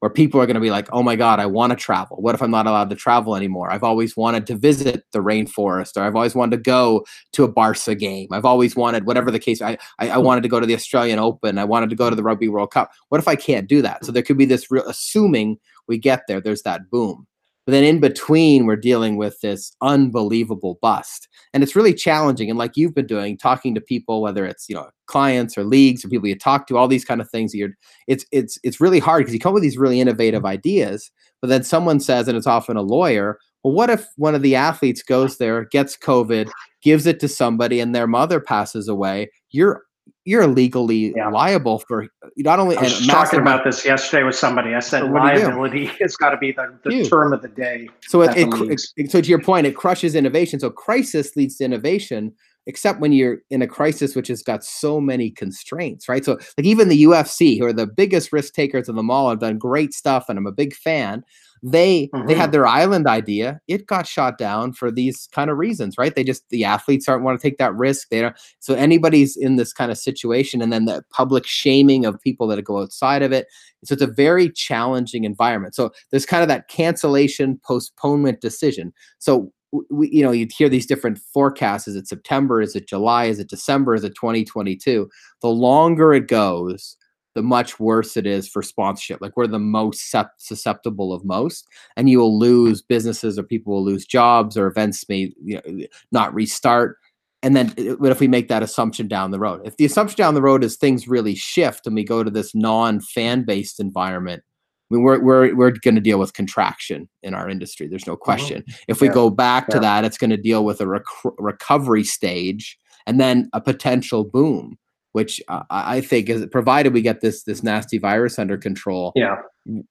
[SPEAKER 2] where people are going to be like, oh my God, I want to travel. What if I'm not allowed to travel anymore? I've always wanted to visit the rainforest, or I've always wanted to go to a Barca game. I've always wanted, whatever the case, I, I, I wanted to go to the Australian Open. I wanted to go to the Rugby World Cup. What if I can't do that? So there could be this real, assuming we get there there's that boom but then in between, we're dealing with this unbelievable bust. And it's really challenging. And like you've been doing, talking to people, whether it's, you know, clients or leagues or people you talk to, all these kind of things, you're it's it's it's really hard because you come up with these really innovative ideas, but then someone says, and it's often a lawyer, well, what if one of the athletes goes there, gets COVID, gives it to somebody, and their mother passes away? You're you're legally yeah. liable for uh, not only.
[SPEAKER 1] I was talking about this yesterday with somebody. I said liability [LAUGHS] has got to be the, the term of the day.
[SPEAKER 2] So it, it, it, so to your point, it crushes innovation. So crisis leads to innovation, except when you're in a crisis which has got so many constraints, right? So like even the UFC, who are the biggest risk takers of them all, have done great stuff, and I'm a big fan they mm-hmm. they had their island idea. It got shot down for these kind of reasons right? They just the athletes aren't want to take that risk. They don't so anybody's in this kind of situation and then the public shaming of people that go outside of it. So it's a very challenging environment. So there's kind of that cancellation postponement decision. So we, you know, you'd hear these different forecasts. Is it September? Is it July? Is it December? Is it 2022? The longer it goes, the much worse it is for sponsorship. Like we're the most susceptible of most, and you will lose businesses or people will lose jobs or events may you know, not restart. And then, what if we make that assumption down the road? If the assumption down the road is things really shift and we go to this non-fan based environment, mean, we're we're we're going to deal with contraction in our industry. There's no mm-hmm. question. Mm-hmm. If we yeah. go back yeah. to that, it's going to deal with a rec- recovery stage and then a potential boom which uh, I think is provided we get this this nasty virus under control.
[SPEAKER 1] Yeah,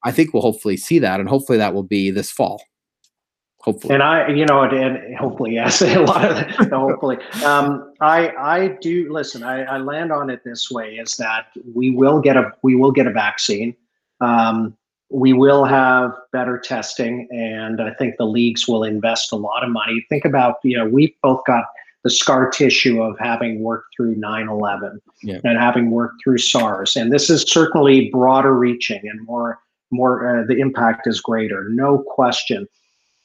[SPEAKER 2] I think we'll hopefully see that, and hopefully that will be this fall. Hopefully,
[SPEAKER 1] and I, you know, and hopefully, yes, [LAUGHS] a lot of hopefully. Um, I I do listen. I, I land on it this way: is that we will get a we will get a vaccine. Um, we will have better testing, and I think the leagues will invest a lot of money. Think about you know we've both got the scar tissue of having worked through 9-11 yeah. and having worked through SARS. And this is certainly broader reaching and more, more uh, the impact is greater, no question.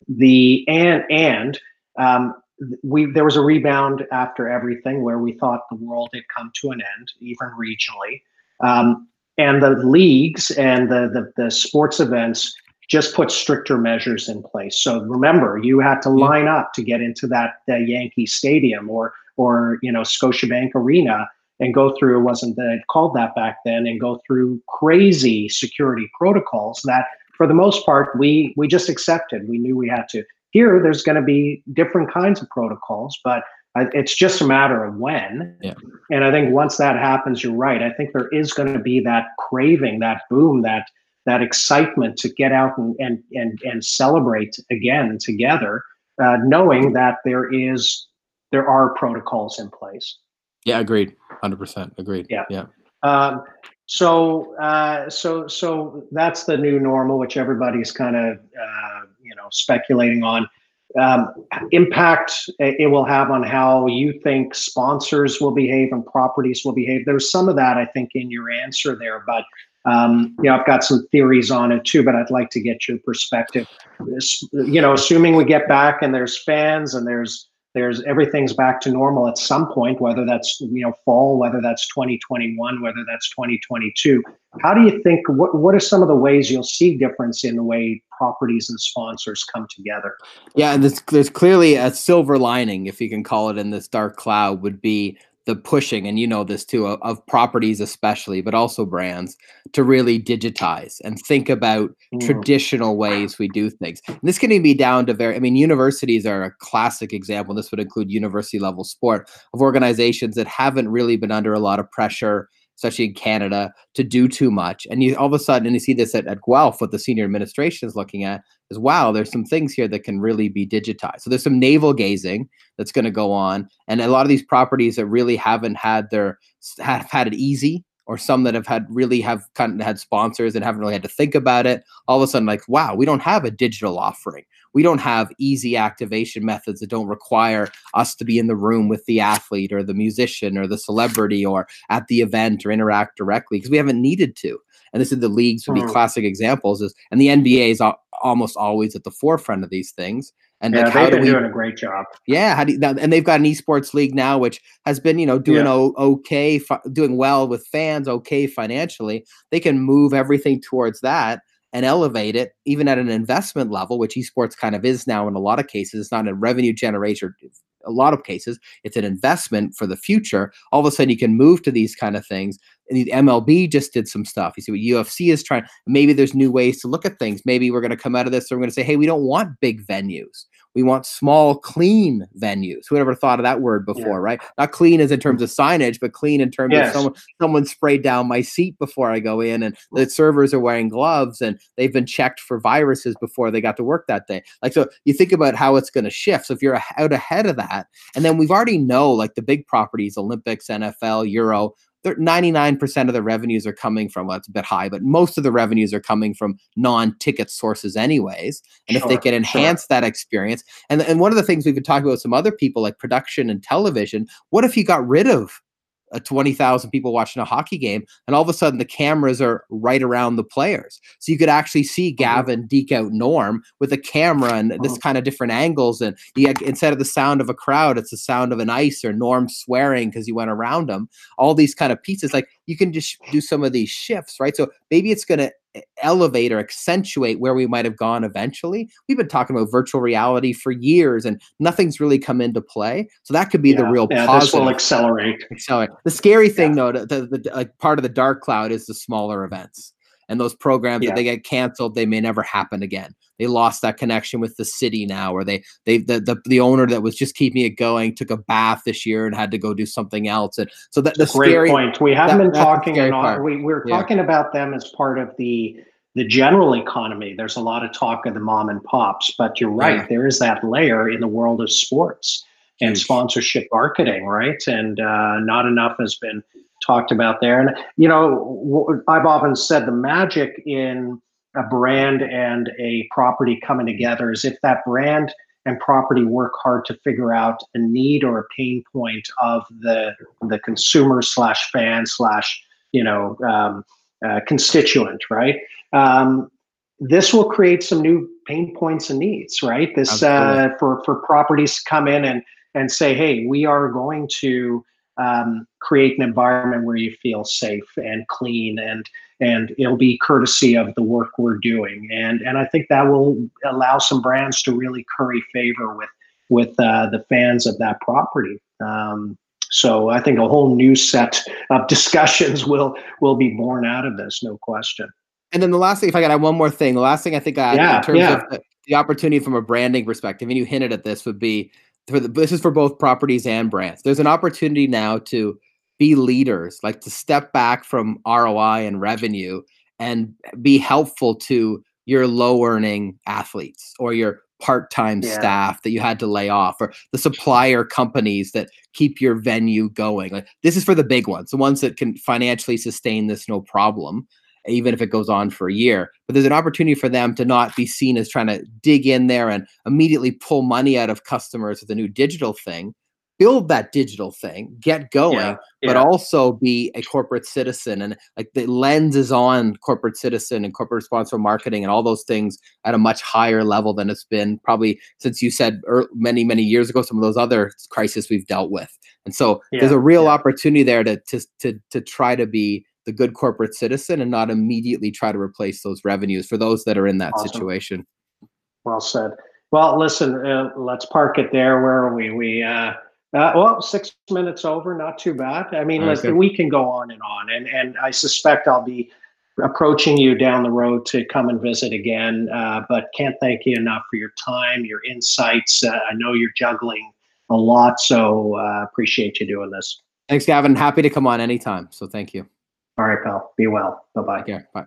[SPEAKER 1] The and and um, we there was a rebound after everything where we thought the world had come to an end, even regionally. Um, and the leagues and the, the, the sports events just put stricter measures in place. So remember, you had to line up to get into that, that Yankee Stadium or or you know Scotiabank Arena and go through. It wasn't that called that back then, and go through crazy security protocols that, for the most part, we we just accepted. We knew we had to. Here, there's going to be different kinds of protocols, but it's just a matter of when.
[SPEAKER 2] Yeah.
[SPEAKER 1] And I think once that happens, you're right. I think there is going to be that craving, that boom, that that excitement to get out and and and, and celebrate again together, uh, knowing that there is there are protocols in place.
[SPEAKER 2] Yeah, agreed. Hundred percent agreed.
[SPEAKER 1] Yeah,
[SPEAKER 2] yeah.
[SPEAKER 1] Um, so uh, so so that's the new normal, which everybody's kind of uh, you know speculating on. Um, impact it will have on how you think sponsors will behave and properties will behave. There's some of that I think in your answer there, but um, you know, I've got some theories on it too, but I'd like to get your perspective. You know, assuming we get back and there's fans and there's there's everything's back to normal at some point, whether that's you know fall, whether that's 2021, whether that's 2022. How do you think? What what are some of the ways you'll see difference in the way properties and sponsors come together?
[SPEAKER 2] Yeah, and there's, there's clearly a silver lining, if you can call it, in this dark cloud would be the pushing and you know this too of, of, properties especially but also brands to really digitize and think about mm. traditional ways we do things and this can even be down to very i mean universities are a classic example this would include university level sport of organizations that haven't really been under a lot of pressure especially in Canada, to do too much. And you all of a sudden, and you see this at, at Guelph, what the senior administration is looking at is wow, there's some things here that can really be digitized. So there's some navel gazing that's going to go on. And a lot of these properties that really haven't had their have had it easy or some that have had really have kind of had sponsors and haven't really had to think about it all of a sudden like wow we don't have a digital offering we don't have easy activation methods that don't require us to be in the room with the athlete or the musician or the celebrity or at the event or interact directly because we haven't needed to and this is the leagues would be mm. classic examples is and the nba is almost always at the forefront of these things and
[SPEAKER 1] yeah, like, they've been we, doing a great job.
[SPEAKER 2] Yeah, how do you, and they've got an esports league now, which has been you know doing yeah. okay, doing well with fans, okay financially. They can move everything towards that, and elevate it even at an investment level, which esports kind of is now in a lot of cases. It's not a revenue generator. A lot of cases, it's an investment for the future. All of a sudden, you can move to these kind of things. And the MLB just did some stuff. You see what UFC is trying. Maybe there's new ways to look at things. Maybe we're going to come out of this. And we're going to say, hey, we don't want big venues. We want small, clean venues. Who ever thought of that word before, yeah. right? Not clean as in terms of mm-hmm. signage, but clean in terms yes. of someone someone sprayed down my seat before I go in, and the servers are wearing gloves and they've been checked for viruses before they got to work that day. Like so, you think about how it's going to shift. So if you're out ahead of that, and then we've already know like the big properties, Olympics, NFL, Euro, 99% of the revenues are coming from well, it's a bit high but most of the revenues are coming from non-ticket sources anyways and sure, if they can enhance sure. that experience and, and one of the things we've been talking about with some other people like production and television what if you got rid of a 20,000 people watching a hockey game, and all of a sudden the cameras are right around the players. So you could actually see mm-hmm. Gavin deke out Norm with a camera and this uh-huh. kind of different angles. And you, instead of the sound of a crowd, it's the sound of an ice or Norm swearing because you went around him. All these kind of pieces, like you can just do some of these shifts, right? So maybe it's going to elevate or accentuate where we might have gone eventually. We've been talking about virtual reality for years and nothing's really come into play. So that could be yeah, the real
[SPEAKER 1] yeah,
[SPEAKER 2] positive.
[SPEAKER 1] This will accelerate.
[SPEAKER 2] Accelerate. The scary thing yeah. though, the, the, the, like part of the dark cloud is the smaller events and those programs yeah. that they get canceled they may never happen again they lost that connection with the city now or they they the, the, the owner that was just keeping it going took a bath this year and had to go do something else and so that the
[SPEAKER 1] great
[SPEAKER 2] scary,
[SPEAKER 1] point we haven't that, been talking about we, we're yeah. talking about them as part of the the general economy there's a lot of talk of the mom and pops but you're right yeah. there is that layer in the world of sports and Huge. sponsorship marketing right and uh, not enough has been talked about there. And, you know, I've often said the magic in a brand and a property coming together is if that brand and property work hard to figure out a need or a pain point of the the consumer slash fan slash you know um, uh, constituent, right? Um, this will create some new pain points and needs, right? This uh, for for properties to come in and and say, hey, we are going to um, create an environment where you feel safe and clean and and it'll be courtesy of the work we're doing and and I think that will allow some brands to really curry favor with with uh, the fans of that property. Um, so I think a whole new set of discussions will will be born out of this, no question.
[SPEAKER 2] And then the last thing, if I got one more thing, the last thing I think I yeah, in terms yeah. of the, the opportunity from a branding perspective, and you hinted at this, would be for the, this is for both properties and brands. There's an opportunity now to be leaders, like to step back from ROI and revenue and be helpful to your low earning athletes or your part-time yeah. staff that you had to lay off or the supplier companies that keep your venue going like this is for the big ones the ones that can financially sustain this no problem even if it goes on for a year. But there's an opportunity for them to not be seen as trying to dig in there and immediately pull money out of customers with a new digital thing. Build that digital thing, get going, yeah, yeah. but also be a corporate citizen. And like the lens is on corporate citizen and corporate responsible marketing and all those things at a much higher level than it's been probably since you said many, many years ago, some of those other crises we've dealt with. And so yeah, there's a real opportunity there to, to, to, to try to be the good corporate citizen and not immediately try to replace those revenues for those that are in that awesome. situation.
[SPEAKER 1] Well said. Well, listen, uh, let's park it there. Where are we? We, uh, uh, well, six minutes over, not too bad. I mean, listen, we can go on and on, and and I suspect I'll be approaching you down the road to come and visit again. Uh, but can't thank you enough for your time, your insights. Uh, I know you're juggling a lot, so uh, appreciate you doing this.
[SPEAKER 2] Thanks, Gavin. Happy to come on anytime. So thank you.
[SPEAKER 1] All right, pal. Be well. Bye bye.
[SPEAKER 2] Yeah. Bye.